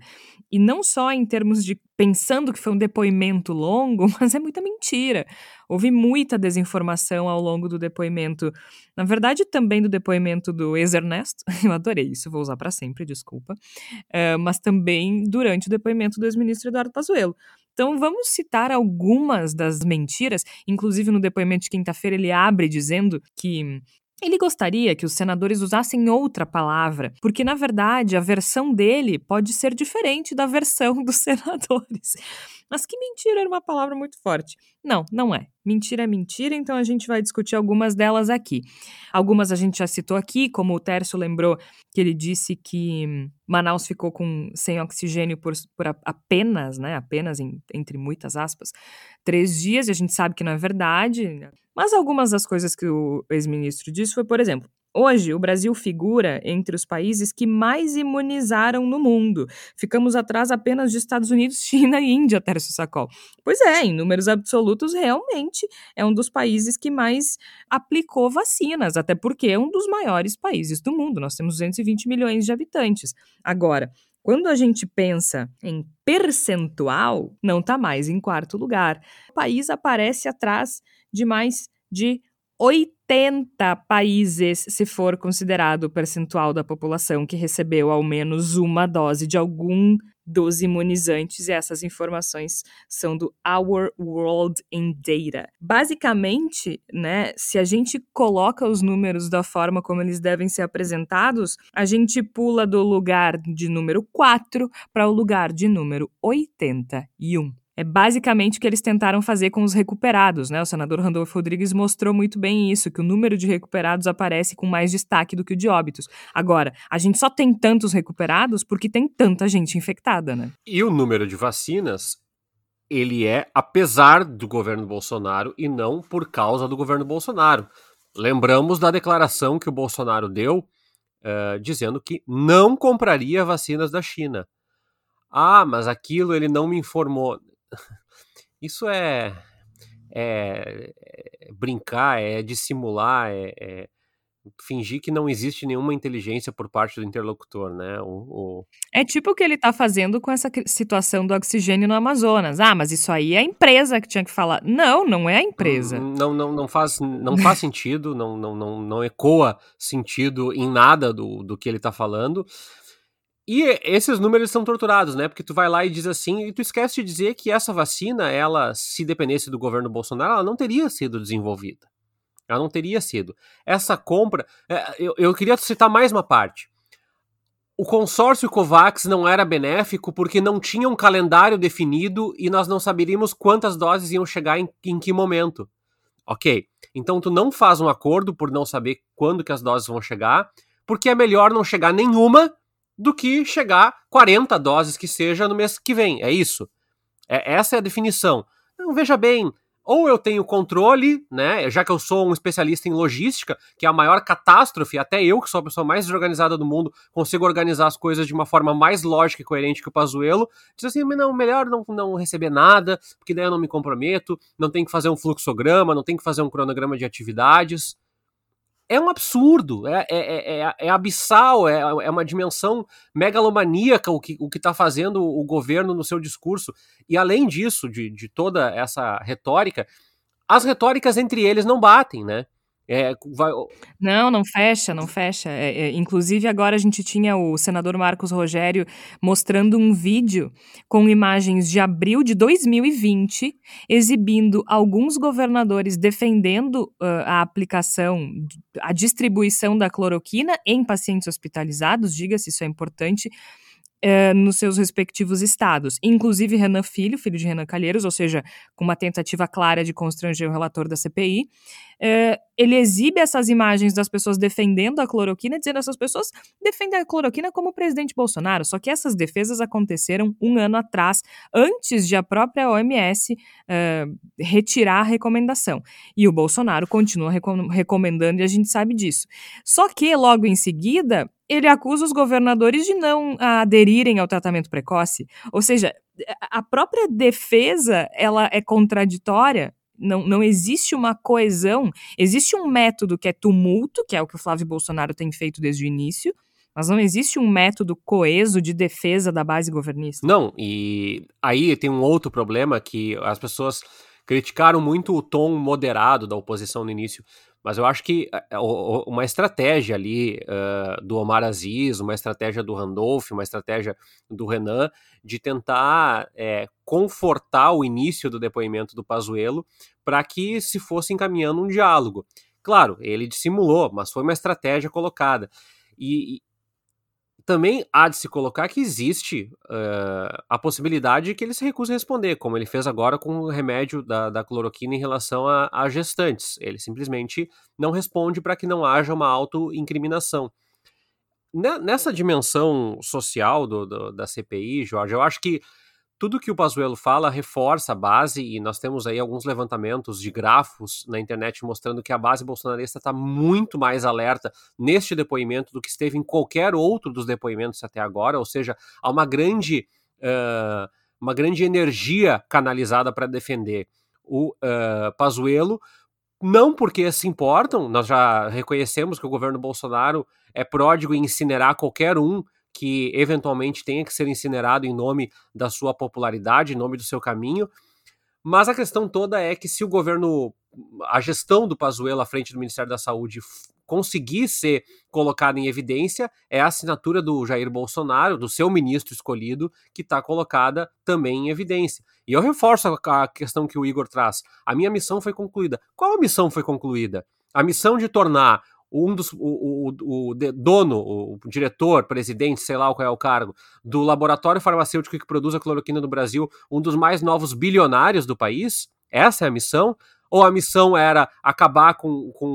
E não só em termos de pensando que foi um depoimento longo, mas é muita mentira. Houve muita desinformação ao longo do depoimento. Na verdade, também do depoimento do ex-Ernesto. Eu adorei isso, vou usar para sempre, desculpa. Uh, mas também durante o depoimento do ex-ministro Eduardo Pazuello. Então, vamos citar algumas das mentiras. Inclusive, no depoimento de quinta-feira, ele abre dizendo que ele gostaria que os senadores usassem outra palavra, porque na verdade a versão dele pode ser diferente da versão dos senadores. Mas que mentira era uma palavra muito forte. Não, não é. Mentira é mentira, então a gente vai discutir algumas delas aqui. Algumas a gente já citou aqui, como o Tércio lembrou que ele disse que Manaus ficou com, sem oxigênio por, por apenas, né, apenas em, entre muitas aspas, três dias, e a gente sabe que não é verdade. Mas algumas das coisas que o ex-ministro disse foi, por exemplo, Hoje, o Brasil figura entre os países que mais imunizaram no mundo. Ficamos atrás apenas de Estados Unidos, China e Índia, Tércio Sacol. Pois é, em números absolutos, realmente é um dos países que mais aplicou vacinas, até porque é um dos maiores países do mundo. Nós temos 220 milhões de habitantes. Agora, quando a gente pensa em percentual, não está mais em quarto lugar. O país aparece atrás de mais de 80 países, se for considerado o percentual da população que recebeu ao menos uma dose de algum dos imunizantes, e essas informações são do Our World in Data. Basicamente, né, se a gente coloca os números da forma como eles devem ser apresentados, a gente pula do lugar de número 4 para o lugar de número 81. É basicamente o que eles tentaram fazer com os recuperados, né? O senador Randolfo Rodrigues mostrou muito bem isso, que o número de recuperados aparece com mais destaque do que o de óbitos. Agora, a gente só tem tantos recuperados porque tem tanta gente infectada, né? E o número de vacinas, ele é apesar do governo Bolsonaro e não por causa do governo Bolsonaro. Lembramos da declaração que o Bolsonaro deu uh, dizendo que não compraria vacinas da China. Ah, mas aquilo ele não me informou. Isso é, é, é, brincar, é dissimular, é, é, fingir que não existe nenhuma inteligência por parte do interlocutor, né? O, o... É tipo o que ele está fazendo com essa situação do oxigênio no Amazonas. Ah, mas isso aí é a empresa que tinha que falar. Não, não é a empresa. Não, não, não faz, não faz sentido, não, não, não, não ecoa sentido em nada do, do que ele está falando. E esses números são torturados, né? Porque tu vai lá e diz assim, e tu esquece de dizer que essa vacina, ela, se dependesse do governo Bolsonaro, ela não teria sido desenvolvida. Ela não teria sido. Essa compra. É, eu, queria citar mais uma parte. O consórcio COVAX não era benéfico porque não tinha um calendário definido e nós não saberíamos quantas doses iam chegar em, em que momento. Ok. Então tu não faz um acordo por não saber quando que as doses vão chegar, porque é melhor não chegar nenhuma do que chegar 40 doses que seja no mês que vem. É isso. É, essa é a definição. Então, veja bem, ou eu tenho controle, né? Já que eu sou um especialista em logística, que é a maior catástrofe, até eu, que sou a pessoa mais desorganizada do mundo, consigo organizar as coisas de uma forma mais lógica e coerente que o Pazuelo. Diz assim, não, melhor não, não receber nada, porque daí eu não me comprometo, não tem que fazer um fluxograma, não tem que fazer um cronograma de atividades é um absurdo, é, é, é, é abissal, é, é uma dimensão megalomaníaca o que o está fazendo o governo no seu discurso. E além disso, de, de toda essa retórica, as retóricas entre eles não batem, né? É, vai... Não, não fecha, não fecha. É, é, inclusive, agora a gente tinha o senador Marcos Rogério mostrando um vídeo com imagens de abril de 2020, exibindo alguns governadores defendendo uh, a aplicação, a distribuição da cloroquina em pacientes hospitalizados. Diga-se, isso é importante é, nos seus respectivos estados. Inclusive Renan Filho, filho de Renan Calheiros, ou seja, com uma tentativa clara de constranger o relator da CPI. É, ele exibe essas imagens das pessoas defendendo a cloroquina, dizendo essas pessoas defendem a cloroquina como o presidente Bolsonaro. Só que essas defesas aconteceram um ano atrás, antes de a própria OMS é, retirar a recomendação. E o Bolsonaro continua recomendando e a gente sabe disso. Só que, logo em seguida, ele acusa os governadores de não aderirem ao tratamento precoce. Ou seja, a própria defesa ela é contraditória. Não, não existe uma coesão. Existe um método que é tumulto, que é o que o Flávio Bolsonaro tem feito desde o início, mas não existe um método coeso de defesa da base governista. Não, e aí tem um outro problema que as pessoas criticaram muito o tom moderado da oposição no início. Mas eu acho que eh, uma estratégia ali uh, do Omar Aziz, uma estratégia do Randolph, uma estratégia do Renan, de tentar é, confortar o início do depoimento do Pazuello para que se fosse encaminhando um diálogo. Claro, ele dissimulou, mas foi uma estratégia colocada. E, também há de se colocar que existe uh, a possibilidade de que ele se recuse a responder, como ele fez agora com o remédio da, da cloroquina em relação a, a, gestantes. Ele simplesmente não responde para que não haja uma autoincriminação. Nessa dimensão social do, do, da CPI, Jorge, eu acho que tudo que o Pazuello fala reforça a base, e nós temos aí alguns levantamentos de grafos na internet mostrando que a base bolsonarista está muito mais alerta neste depoimento do que esteve em qualquer outro dos depoimentos até agora, ou seja, há uma grande, uh, uma grande energia canalizada para defender o uh, Pazuello, não porque se importam, nós já reconhecemos que o governo Bolsonaro é pródigo em incinerar qualquer um que eventualmente tenha que ser incinerado em nome da sua popularidade, em nome do seu caminho. Mas a questão toda é que se o governo, a gestão do Pazuello à frente do Ministério da Saúde conseguir ser colocada em evidência, é a assinatura do Jair Bolsonaro, do seu ministro escolhido, que está colocada também em evidência. E eu reforço a questão que o Igor traz. A minha missão foi concluída. Qual a missão foi concluída? A missão de tornar um dos, o, o, o dono, o diretor, presidente, sei lá qual é o cargo, do laboratório farmacêutico que produz a cloroquina no Brasil, um dos mais novos bilionários do país? Essa é a missão? Ou a missão era acabar com, com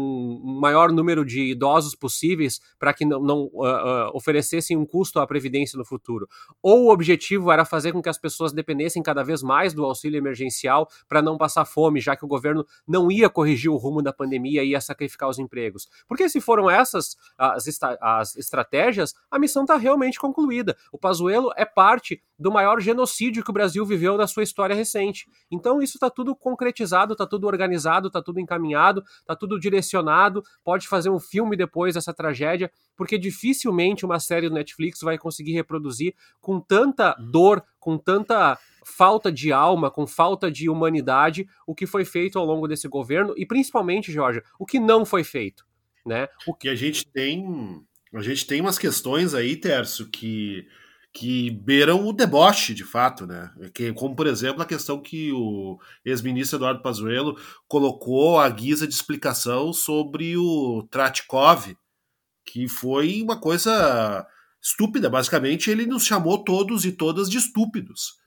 o maior número de idosos possíveis para que não, não uh, uh, oferecessem um custo à Previdência no futuro, ou o objetivo era fazer com que as pessoas dependessem cada vez mais do auxílio emergencial para não passar fome, já que o governo não ia corrigir o rumo da pandemia e ia sacrificar os empregos. Porque se foram essas as, as estratégias, a missão está realmente concluída. O Pazuello é parte do maior genocídio que o Brasil viveu na sua história recente. Então isso está tudo concretizado, está tudo organizado, está tudo encaminhado, está tudo direcionado. Pode fazer um filme depois dessa tragédia, porque dificilmente uma série do Netflix vai conseguir reproduzir com tanta dor, com tanta falta de alma, com falta de humanidade, o que foi feito ao longo desse governo e principalmente, Jorge, o que não foi feito, né? O que a gente tem, a gente tem umas questões aí, Terço, que que beiram o deboche, de fato, né? Que, como, por exemplo, a questão que o ex-ministro Eduardo Pazuello colocou à guisa de explicação sobre o Tratkov, que foi uma coisa estúpida. Basicamente, ele nos chamou todos e todas de estúpidos.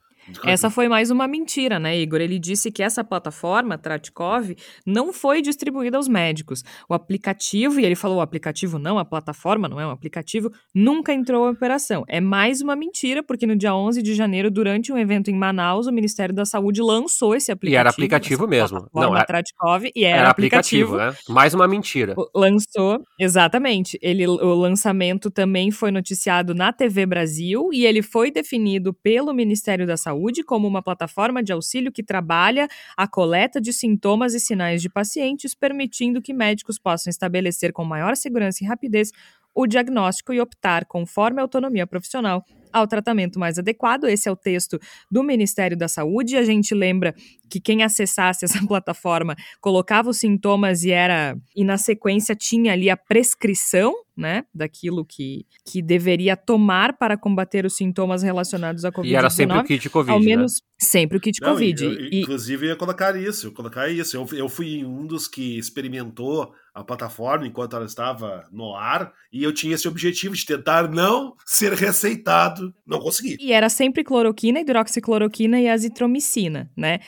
Essa foi mais uma mentira, né, Igor? Ele disse que essa plataforma, Tratkov, não foi distribuída aos médicos. O aplicativo, e ele falou o aplicativo não, a plataforma não é um aplicativo, nunca entrou em operação. É mais uma mentira, porque no dia 11 de janeiro, durante um evento em Manaus, o Ministério da Saúde lançou esse aplicativo. E era aplicativo mesmo. Não, era, Tratkov, e era, era aplicativo. aplicativo né? Mais uma mentira. Lançou, exatamente. Ele, o lançamento também foi noticiado na TV Brasil e ele foi definido pelo Ministério da Saúde Saúde como uma plataforma de auxílio que trabalha a coleta de sintomas e sinais de pacientes, permitindo que médicos possam estabelecer com maior segurança e rapidez o diagnóstico e optar, conforme a autonomia profissional, ao tratamento mais adequado. Esse é o texto do Ministério da Saúde. A gente lembra que quem acessasse essa plataforma colocava os sintomas e era e na sequência tinha ali a prescrição, né, daquilo que, que deveria tomar para combater os sintomas relacionados à COVID-19. E era sempre o kit Covid, Ao menos né? sempre o kit Não, Covid. Eu, eu, inclusive, eu ia colocar isso, colocar isso. Eu, eu fui um dos que experimentou a plataforma enquanto ela estava no ar e eu tinha esse objetivo de tentar não ser receitado não consegui. E era sempre cloroquina, hidroxicloroquina e azitromicina, né?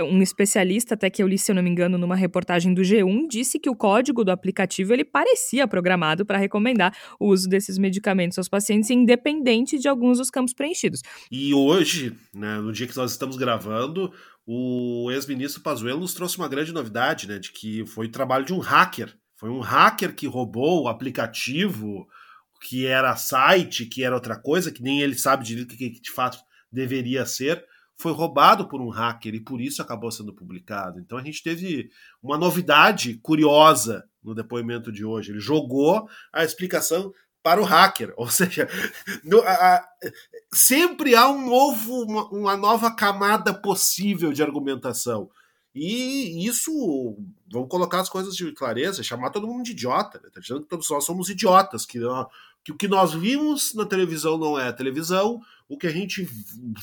Um especialista, até que eu li, se eu não me engano, numa reportagem do G1, disse que o código do aplicativo ele parecia programado para recomendar o uso desses medicamentos aos pacientes, independente de alguns dos campos preenchidos. E hoje, né, no dia que nós estamos gravando, o ex-ministro Pazuello nos trouxe uma grande novidade, né, de que foi o trabalho de um hacker. Foi um hacker que roubou o aplicativo que era site, que era outra coisa, que nem ele sabe direito o que, que de fato deveria ser, foi roubado por um hacker e por isso acabou sendo publicado. Então a gente teve uma novidade curiosa no depoimento de hoje. Ele jogou a explicação para o hacker, ou seja, no, a, a, sempre há um novo, uma, uma nova camada possível de argumentação. E isso, vamos colocar as coisas de clareza, chamar todo mundo de idiota, né? Tá dizendo que todos nós somos idiotas, que, que o que nós vimos na televisão não é televisão, o que a gente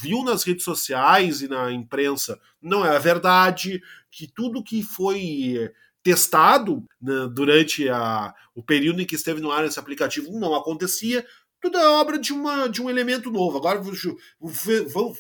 viu nas redes sociais e na imprensa não é a verdade, que tudo que foi testado né, durante a, o período em que esteve no ar esse aplicativo não acontecia, tudo é obra de, uma, de um elemento novo. Agora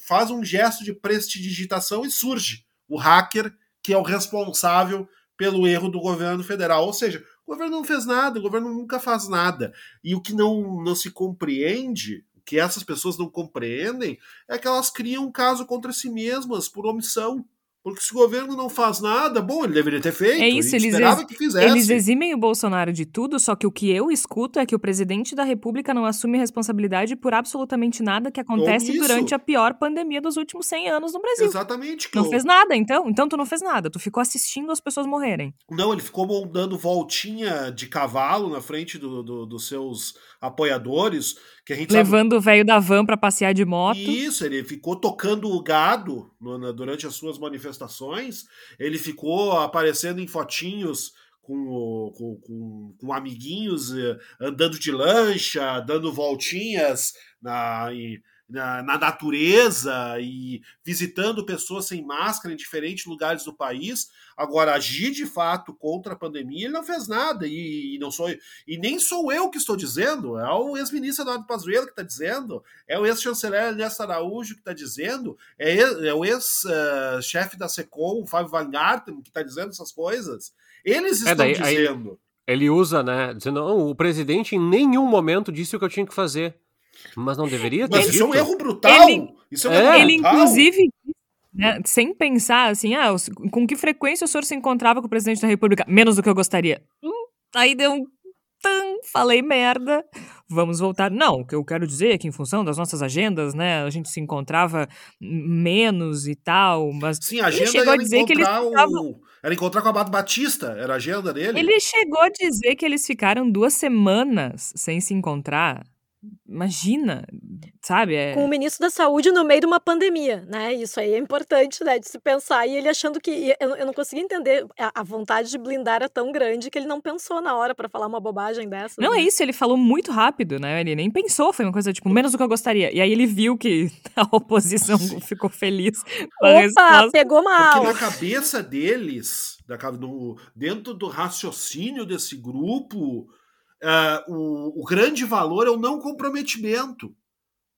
faz um gesto de prestidigitação e surge o hacker que é o responsável pelo erro do governo federal. Ou seja, o governo não fez nada, o governo nunca faz nada. E o que não, não se compreende, o que essas pessoas não compreendem, é que elas criam um caso contra si mesmas por omissão. Porque se o governo não faz nada, bom, ele deveria ter feito. É isso, eles, esperava que fizesse. eles eximem o Bolsonaro de tudo, só que o que eu escuto é que o presidente da República não assume responsabilidade por absolutamente nada que acontece durante a pior pandemia dos últimos 100 anos no Brasil. Exatamente. Não eu... fez nada, então? Então tu não fez nada, tu ficou assistindo as pessoas morrerem. Não, ele ficou dando voltinha de cavalo na frente do, do, dos seus apoiadores, que a gente Levando sabe... o velho da van para passear de moto. Isso, ele ficou tocando o gado durante as suas manifestações, ele ficou aparecendo em fotinhos com, com, com, com amiguinhos eh, andando de lancha, dando voltinhas na, na, na, natureza e visitando pessoas sem máscara em diferentes lugares do país. Agora, agir de fato contra a pandemia, ele não fez nada. E, e não sou e nem sou eu que estou dizendo, é o ex-ministro Eduardo Pazuello que está dizendo, é o ex-chanceler Ernesto Araújo que está dizendo, é, é o ex-chefe da SECOM, o Fábio Van Garten, que está dizendo essas coisas. Eles estão é daí, dizendo. Aí... Ele usa, né? Dizendo, não, o presidente em nenhum momento disse o que eu tinha que fazer. Mas não deveria ter Mas isso é um erro brutal. Ele, isso é um é. erro ele brutal. inclusive, né, sem pensar assim, ah, com que frequência o senhor se encontrava com o presidente da República? Menos do que eu gostaria. Hum, aí deu um tan, falei merda. Vamos voltar. Não, o que eu quero dizer é que em função das nossas agendas, né, a gente se encontrava menos e tal, mas Sim, a agenda ele chegou a dizer que eles o... Era encontrar com a Abado Batista, era a agenda dele. Ele chegou a dizer que eles ficaram duas semanas sem se encontrar. Imagina, sabe? É... Com o ministro da Saúde no meio de uma pandemia, né? Isso aí é importante, né? De se pensar. E ele achando que. Eu, eu não consegui entender. A, a, vontade de blindar era tão grande que ele não pensou na hora para falar uma bobagem dessa. Não, né? é isso. Ele falou muito rápido, né? Ele nem pensou. Foi uma coisa, tipo, menos do que eu gostaria. E aí ele viu que a oposição ficou feliz com a Opa, resposta. pegou mal. Porque na cabeça deles, no, dentro do raciocínio desse grupo uh, o, o, grande valor é o não comprometimento.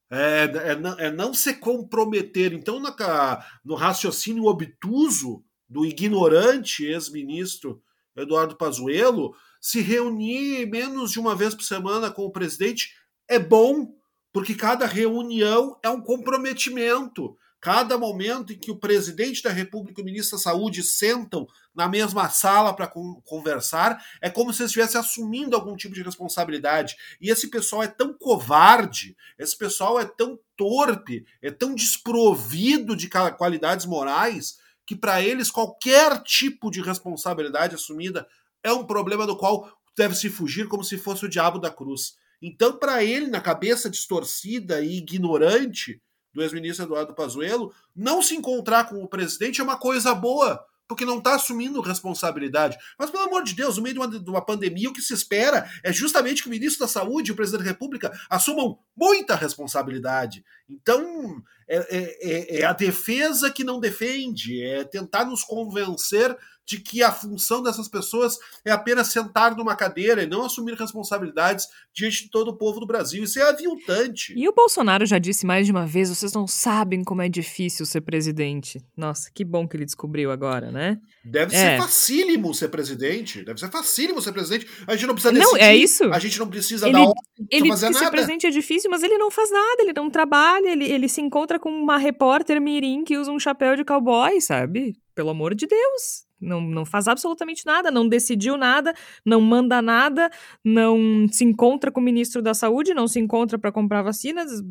É, é, é não se comprometer. Então, na, no raciocínio obtuso do ignorante ex-ministro Eduardo Pazuello, se reunir menos de uma vez por semana com o presidente é bom, porque cada reunião é um comprometimento. Cada momento em que o presidente da República e o ministro da Saúde sentam na mesma sala para conversar, é como se eles estivessem assumindo algum tipo de responsabilidade. E esse pessoal é tão covarde, esse pessoal é tão torpe, é tão desprovido de qualidades morais, que para eles qualquer tipo de responsabilidade assumida é um problema do qual deve se fugir como se fosse o diabo da cruz. Então, para ele, na cabeça distorcida e ignorante, do ex-ministro Eduardo Pazuello, não se encontrar com o presidente é uma coisa boa, porque não está assumindo responsabilidade. Mas, pelo amor de Deus, no meio de uma, de uma, pandemia, o que se espera é justamente que o ministro da Saúde e o presidente da República assumam muita responsabilidade. Então, é, é, é, a defesa que não defende, é tentar nos convencer de que a função dessas pessoas é apenas sentar numa cadeira e não assumir responsabilidades diante de todo o povo do Brasil. Isso é aviltante. E o Bolsonaro já disse mais de uma vez: vocês não sabem como é difícil ser presidente. Nossa, que bom que ele descobriu agora, né? Deve é. ser facílimo ser presidente. Deve ser facílimo ser presidente. A gente não precisa decidir. Não, é isso. A gente não precisa ele, dar ordem, ele fazer nada. Ser presidente é difícil, mas ele não faz nada, ele não trabalha, ele, ele se encontra com uma repórter mirim que usa um chapéu de cowboy, sabe? Pelo amor de Deus. Não, não faz absolutamente nada, não decidiu nada, não manda nada, não se encontra com o ministro da Saúde, não se encontra para comprar vacinas,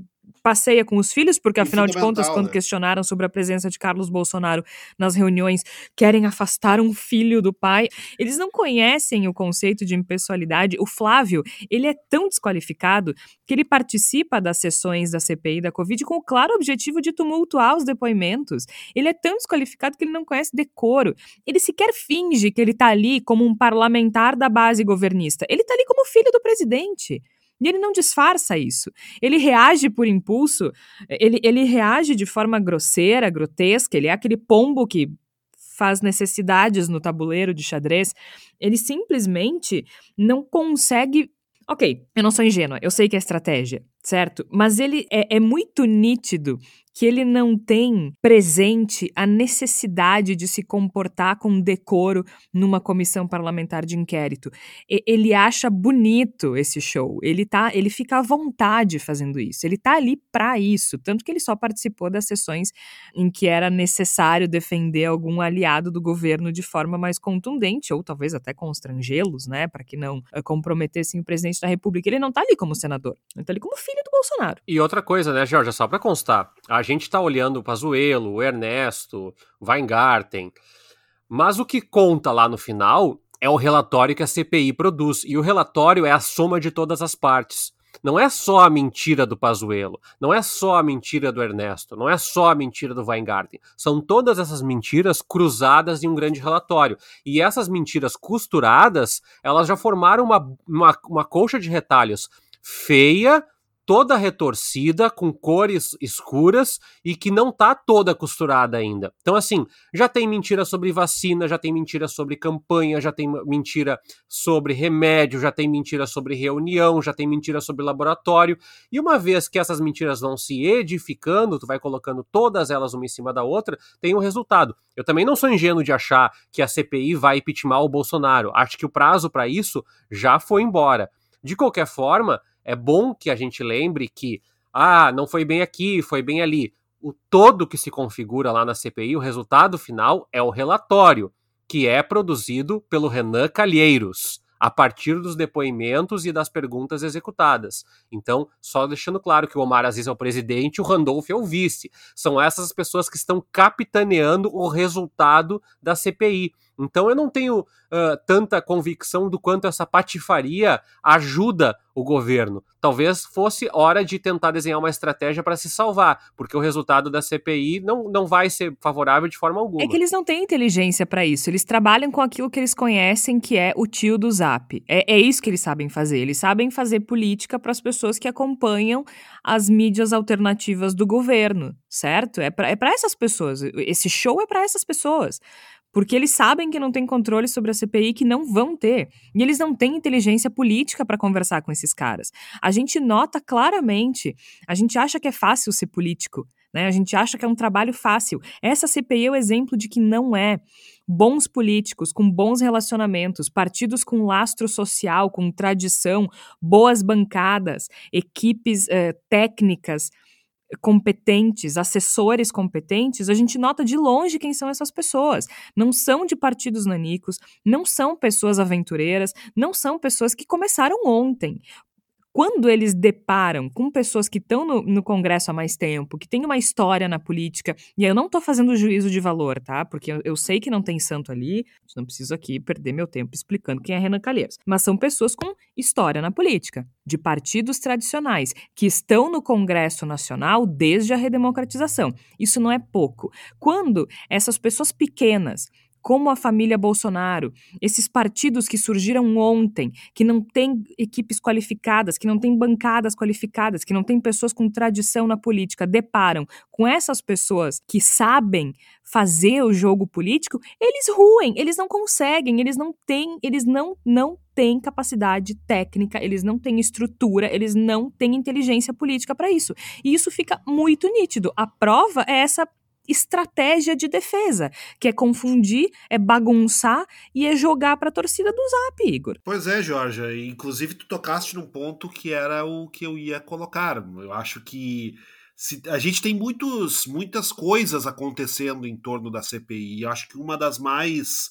passeia com os filhos, porque afinal de contas, quando né? questionaram sobre a presença de Carlos Bolsonaro nas reuniões, querem afastar um filho do pai. Eles não conhecem o conceito de impessoalidade. O Flávio, ele é tão desqualificado que ele participa das sessões da CPI da Covid com o claro objetivo de tumultuar os depoimentos. Ele é tão desqualificado que ele não conhece decoro. Ele sequer finge que ele está ali como um parlamentar da base governista. Ele está ali como filho do presidente. E ele não disfarça isso. Ele reage por impulso, ele, ele reage de forma grosseira, grotesca, ele é aquele pombo que faz necessidades no tabuleiro de xadrez. Ele simplesmente não consegue. Ok, eu não sou ingênua, eu sei que é estratégia, certo? Mas ele é, é muito nítido que ele não tem presente a necessidade de se comportar com decoro numa comissão parlamentar de inquérito. E, ele acha bonito esse show. Ele tá, ele fica à vontade fazendo isso. Ele tá ali para isso, tanto que ele só participou das sessões em que era necessário defender algum aliado do governo de forma mais contundente ou talvez até constrangê-los, né, para que não uh, comprometessem o presidente da República. Ele não tá ali como senador, ele tá ali como filho do Bolsonaro. E outra coisa, né, Jorge, só para constar, a gente está olhando o Pazuello, o Ernesto, o Weingarten, mas o que conta lá no final é o relatório que a CPI produz, e o relatório é a soma de todas as partes. Não é só a mentira do Pazuello, não é só a mentira do Ernesto, não é só a mentira do Weingarten. São todas essas mentiras cruzadas em um grande relatório. E essas mentiras costuradas, elas já formaram uma, uma, uma colcha de retalhos feia, toda retorcida, com cores escuras e que não tá toda costurada ainda. Então, assim, já tem mentira sobre vacina, já tem mentira sobre campanha, já tem mentira sobre remédio, já tem mentira sobre reunião, já tem mentira sobre laboratório. E uma vez que essas mentiras vão se edificando, tu vai colocando todas elas uma em cima da outra, tem um resultado. Eu também não sou ingênuo de achar que a CPI vai impeachment o Bolsonaro. Acho que o prazo para isso já foi embora. De qualquer forma, é bom que a gente lembre que, ah, não foi bem aqui, foi bem ali. O todo que se configura lá na CPI, o resultado final é o relatório, que é produzido pelo Renan Calheiros, a partir dos depoimentos e das perguntas executadas. Então, só deixando claro que o Omar Aziz é o presidente o Randolph é o vice. São essas pessoas que estão capitaneando o resultado da CPI. Então eu não tenho uh, tanta convicção do quanto essa patifaria ajuda o governo. Talvez fosse hora de tentar desenhar uma estratégia para se salvar, porque o resultado da CPI não, não vai ser favorável de forma alguma. É que eles não têm inteligência para isso. Eles trabalham com aquilo que eles conhecem, que é o tio do Zap. É, é isso que eles sabem fazer. Eles sabem fazer política para as pessoas que acompanham as mídias alternativas do governo, certo? É para é essas pessoas. Esse show é para essas pessoas porque eles sabem que não tem controle sobre a CPI, que não vão ter. E eles não têm inteligência política para conversar com esses caras. A gente nota claramente, a gente acha que é fácil ser político, né? A gente acha que é um trabalho fácil. Essa CPI é o exemplo de que não é. Bons políticos, com bons relacionamentos, partidos com lastro social, com tradição, boas bancadas, equipes eh, técnicas competentes, assessores competentes, a gente nota de longe quem são essas pessoas. Não são de partidos nanicos, não são pessoas aventureiras, não são pessoas que começaram ontem quando eles deparam com pessoas que estão no, no, Congresso há mais tempo, que têm uma história na política, e eu não estou fazendo juízo de valor, tá? Porque eu, eu, sei que não tem santo ali, não preciso aqui perder meu tempo explicando quem é Renan Calheiros. Mas são pessoas com história na política, de partidos tradicionais, que estão no Congresso Nacional desde a redemocratização. Isso não é pouco. Quando essas pessoas pequenas como a família Bolsonaro, esses partidos que surgiram ontem, que não têm equipes qualificadas, que não têm bancadas qualificadas, que não têm pessoas com tradição na política, deparam com essas pessoas que sabem fazer o jogo político, eles ruem, eles não conseguem, eles não têm, eles não não têm capacidade técnica, eles não têm estrutura, eles não têm inteligência política para isso. E isso fica muito nítido. A prova é essa estratégia de defesa, que é confundir, é bagunçar e é jogar para a torcida do Zap, Igor. Pois é, Jorge. Inclusive, tu tocaste num ponto que era o que eu ia colocar. Eu acho que se, a gente tem muitos, muitas coisas acontecendo em torno da CPI. Eu acho que uma das mais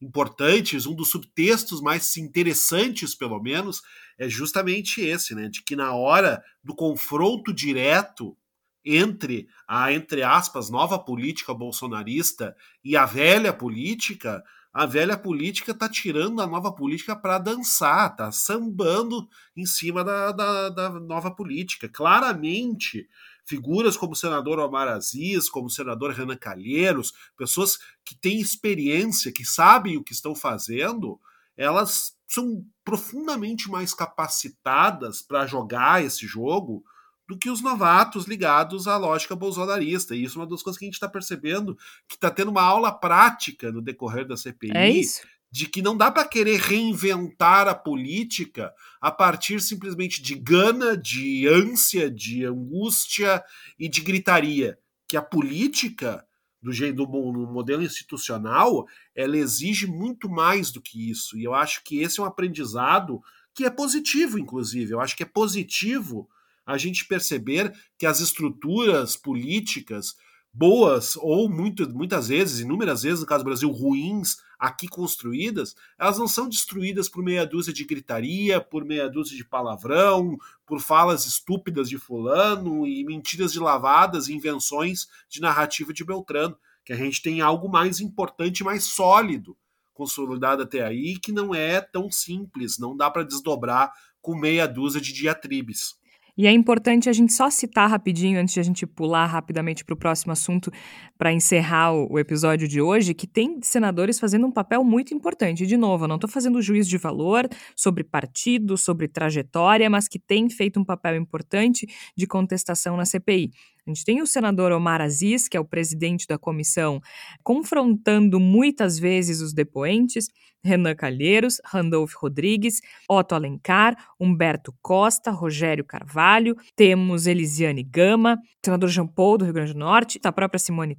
importantes, um dos subtextos mais interessantes, pelo menos, é justamente esse, né? De que na hora do confronto direto entre a, entre aspas, nova política bolsonarista e a velha política, a velha política tá tirando a nova política para dançar, tá sambando em cima da, da, da, nova política. Claramente, figuras como o senador Omar Aziz, como o senador Renan Calheiros, pessoas que têm experiência, que sabem o que estão fazendo, elas são profundamente mais capacitadas para jogar esse jogo do que os novatos ligados à lógica bolsonarista. E isso é uma das coisas que a gente está percebendo, que está tendo uma aula prática no decorrer da CPI. É isso de que não dá para querer reinventar a política a partir simplesmente de gana, de ânsia, de angústia e de gritaria. Que a política, do jeito do modelo institucional, ela exige muito mais do que isso. E eu acho que esse é um aprendizado que é positivo, inclusive. Eu acho que é positivo a gente perceber que as estruturas políticas boas ou muito, muitas vezes, inúmeras vezes no caso do Brasil, ruins aqui construídas, elas não são destruídas por meia dúzia de gritaria, por meia dúzia de palavrão, por falas estúpidas de fulano e mentiras de lavadas, invenções de narrativa de Beltrano, que a gente tem algo mais importante, mais sólido consolidado até aí, que não é tão simples, não dá para desdobrar com meia dúzia de diatribes. E é importante a gente só citar rapidinho, antes de a gente pular rapidamente para o próximo assunto, para encerrar o, episódio de hoje, que tem senadores fazendo um papel muito importante. De novo, eu não estou fazendo juízo de valor sobre partido, sobre trajetória, mas que tem feito um papel importante de contestação na CPI. A gente tem o senador Omar Aziz, que é o presidente da comissão, confrontando muitas vezes os depoentes, Renan Calheiros, Randolph Rodrigues, Otto Alencar, Humberto Costa, Rogério Carvalho, temos Elisiane Gama, senador Jean Paul do Rio Grande do Norte, a própria Simone.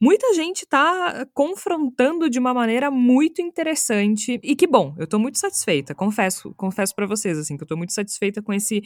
Muita gente está confrontando de uma maneira muito interessante e que bom, eu estou muito satisfeita, confesso, confesso para vocês assim, que eu estou muito satisfeita com esse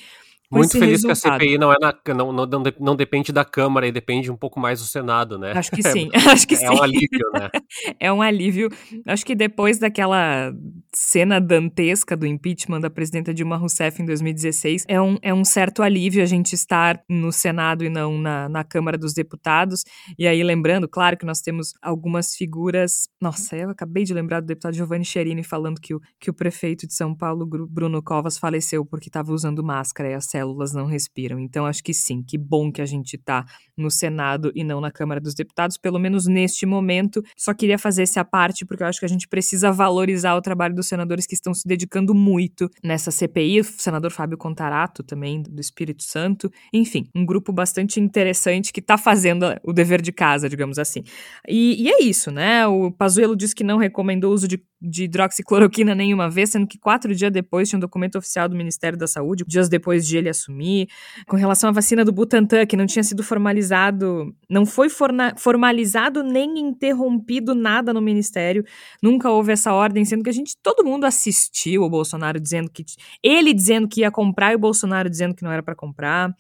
muito feliz resultado. que a CPI não, é na, não, não, não, depende da Câmara e depende um pouco mais do Senado, né? Acho que sim, acho que é sim. um alívio, né? é um alívio. Acho que depois daquela cena dantesca do impeachment da presidenta Dilma Rousseff em 2016, é um, é um certo alívio a gente estar no Senado e não na, na Câmara dos Deputados. E aí, lembrando, claro que nós temos algumas figuras. Nossa, eu acabei de lembrar do deputado Giovanni Cherini falando que o, que o prefeito de São Paulo, Bruno Covas, faleceu porque estava usando máscara e a células não respiram. Então, acho que sim, que bom que a gente está no Senado e não na Câmara dos Deputados, pelo menos neste momento. Só queria fazer essa parte, porque eu acho que a gente precisa valorizar o trabalho dos senadores que estão se dedicando muito nessa CPI, o senador Fábio Contarato também, do Espírito Santo. Enfim, um grupo bastante interessante que está fazendo o dever de casa, digamos assim. E, e é isso, né? O Pazuello disse que não recomendou o uso de, de hidroxicloroquina nenhuma vez, sendo que quatro dias depois tinha um documento oficial do Ministério da Saúde, dias depois de ele assumir. Com relação à vacina do Butantan, que não tinha sido formalizado, não foi formalizado nem interrompido nada no Ministério, nunca houve essa ordem, sendo que a gente, todo mundo assistiu o Bolsonaro dizendo que. Ele dizendo que ia comprar e o Bolsonaro dizendo que não era para comprar.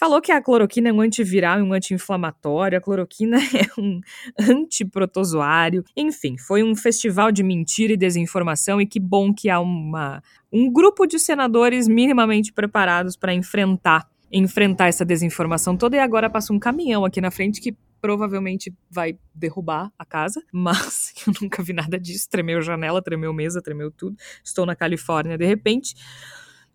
Falou que a cloroquina é um antiviral e um anti-inflamatório, a cloroquina é um antiprotozoário. Enfim, foi um festival de mentira e desinformação e que bom que há uma, um grupo de senadores minimamente preparados para enfrentar enfrentar essa desinformação toda e agora passa um caminhão aqui na frente que provavelmente vai derrubar a casa, mas eu nunca vi nada disso, tremeu janela, tremeu mesa, tremeu tudo. Estou na Califórnia de repente.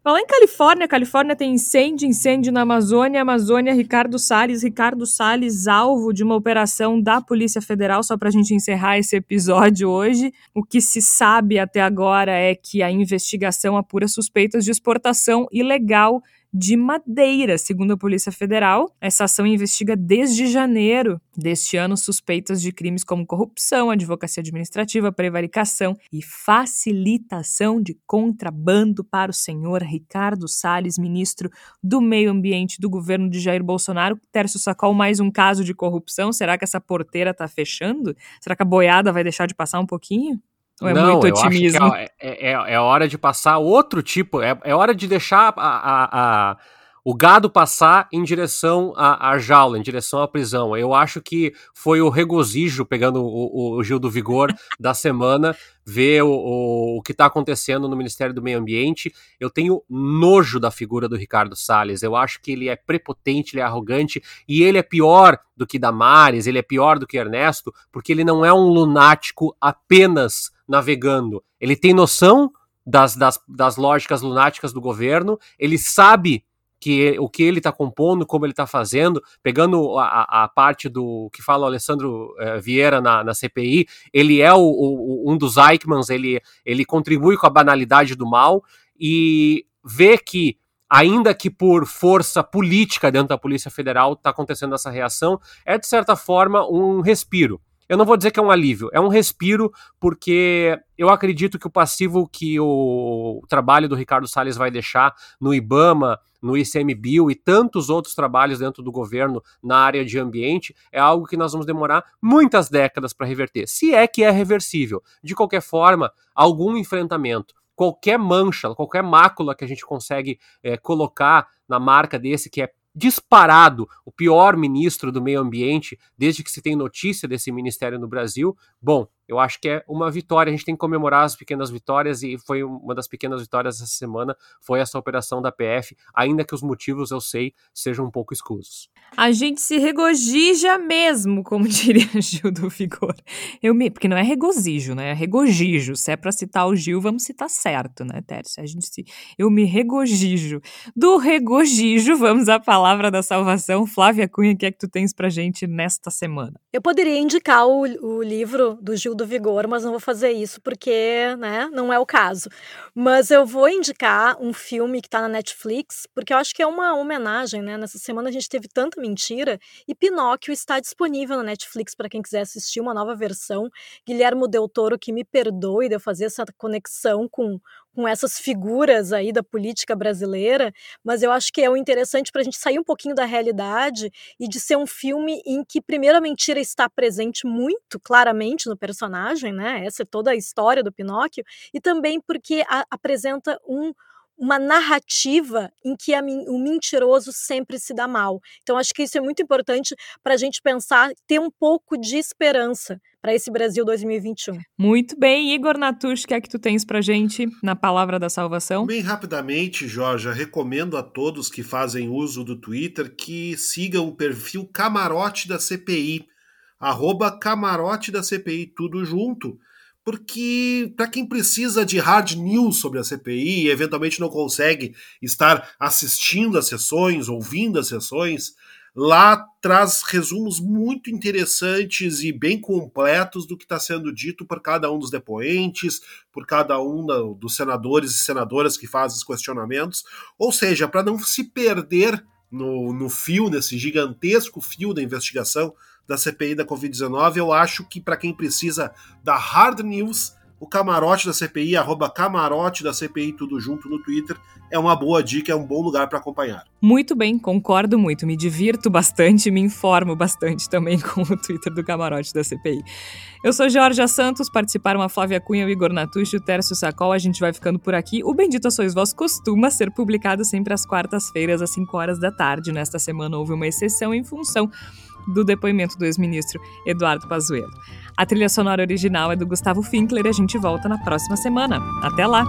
Falar em Califórnia, Califórnia tem incêndio, incêndio na Amazônia, Amazônia, Ricardo Salles, Ricardo Salles alvo de uma operação da Polícia Federal, só para a gente encerrar esse episódio hoje. O que se sabe até agora é que a investigação apura suspeitas de exportação ilegal de madeira. Segundo a Polícia Federal, essa ação investiga desde janeiro deste ano suspeitas de crimes como corrupção, advocacia administrativa, prevaricação e facilitação de contrabando para o senhor Ricardo Salles, ministro do Meio Ambiente do governo de Jair Bolsonaro. Tércio Sacol, mais um caso de corrupção. Será que essa porteira está fechando? Será que a boiada vai deixar de passar um pouquinho? Ou é Não, muito eu acho que otimismo? é, é, é- é hora de passar outro tipo, é, é hora de deixar a- a- a- o gado passar em direção à, à jaula, em direção à prisão. Eu acho que foi o regozijo, pegando o, o Gil do Vigor, da semana, ver o, o, o que está acontecendo no Ministério do Meio Ambiente. Eu tenho nojo da figura do Ricardo Salles. Eu acho que ele é prepotente, ele é arrogante, e ele é pior do que Damares, ele é pior do que Ernesto, porque ele não é um lunático apenas navegando. Ele tem noção das, das, das lógicas lunáticas do governo, ele sabe que o que ele está compondo, como ele está fazendo, pegando a, a- parte do que fala o Alessandro eh, Vieira na, na CPI, ele é o, o- um dos Eichmanns, ele, ele contribui com a banalidade do mal e vê que ainda que por força política dentro da Polícia Federal está acontecendo essa reação, é de certa forma um respiro. Eu não vou dizer que é um alívio, é um respiro, porque eu acredito que o passivo que o trabalho do Ricardo Salles vai deixar no IBAMA, no ICMBio e tantos outros trabalhos dentro do governo na área de ambiente é algo que nós vamos demorar muitas décadas para reverter, se é que é reversível. De qualquer forma, algum enfrentamento, qualquer mancha, qualquer mácula que a gente consegue eh, colocar na marca desse que é disparado o pior ministro do meio ambiente desde que se tem notícia desse ministério no Brasil. Bom, eu acho que é uma vitória. A gente tem que comemorar as pequenas vitórias e foi uma das pequenas vitórias essa semana foi essa operação da PF, ainda que os motivos eu sei sejam um pouco escusos. A gente se regozija mesmo, como diria Gil do Vigor. Eu me, porque não é regozijo, né? É regozijo. Se é pra citar o Gil, vamos citar certo, né, Tércio? A gente se, eu me regozijo. Do regozijo, vamos à palavra da salvação. Flávia Cunha, o que é que tu tens pra gente nesta semana? Eu poderia indicar o, o livro do Gil do Vigor, mas não vou fazer isso porque, né, não é o caso. Mas eu vou indicar um filme que tá na Netflix, porque eu acho que é uma homenagem, né? Nessa semana a gente teve tanta mentira e Pinóquio está disponível na Netflix para quem quiser assistir uma nova versão. Guilhermo Del Toro, que me perdoe de eu fazer essa conexão com com essas figuras aí da política brasileira, mas eu acho que é o interessante para a gente sair um pouquinho da realidade e de ser um filme em que primeiro a mentira está presente muito claramente no personagem, né? Essa é toda a história do Pinóquio e também porque a, apresenta um uma narrativa em que a, o mentiroso sempre se dá mal. Então, acho que isso é muito importante para a gente pensar, ter um pouco de esperança para esse Brasil 2021. Muito bem, Igor Natush, o que é que tu tens pra gente na palavra da salvação? Bem rapidamente, Jorge, recomendo a todos que fazem uso do Twitter que sigam o perfil Camarote da CPI, arroba Camarote da CPI, tudo junto, porque para quem precisa de hard news sobre a CPI e eventualmente não consegue estar assistindo às sessões, ouvindo as sessões, lá traz resumos muito interessantes e bem completos do que está sendo dito por cada um dos depoentes, por cada um dos senadores e senadoras que fazem os questionamentos. Ou seja, para não se perder no, no fio, nesse gigantesco fio da investigação da CPI da Covid-19, eu acho que para quem precisa da hard news, o camarote da CPI, arroba camarote da CPI, tudo junto no Twitter, é uma boa dica, é um bom lugar para acompanhar. Muito bem, concordo muito, me divirto bastante, me informo bastante também com o Twitter do camarote da CPI. Eu sou Jorge Santos, participaram a Flávia Cunha, o Igor Natucci, o Tércio Sacol, a gente vai ficando por aqui. O Bendito Sois Vós costuma ser publicado sempre às quartas-feiras, às 5 horas da tarde. Nesta semana houve uma exceção em função do depoimento do ex-ministro Eduardo Pazuello. A trilha sonora original é do Gustavo Finkler e a gente volta na próxima semana. Até lá!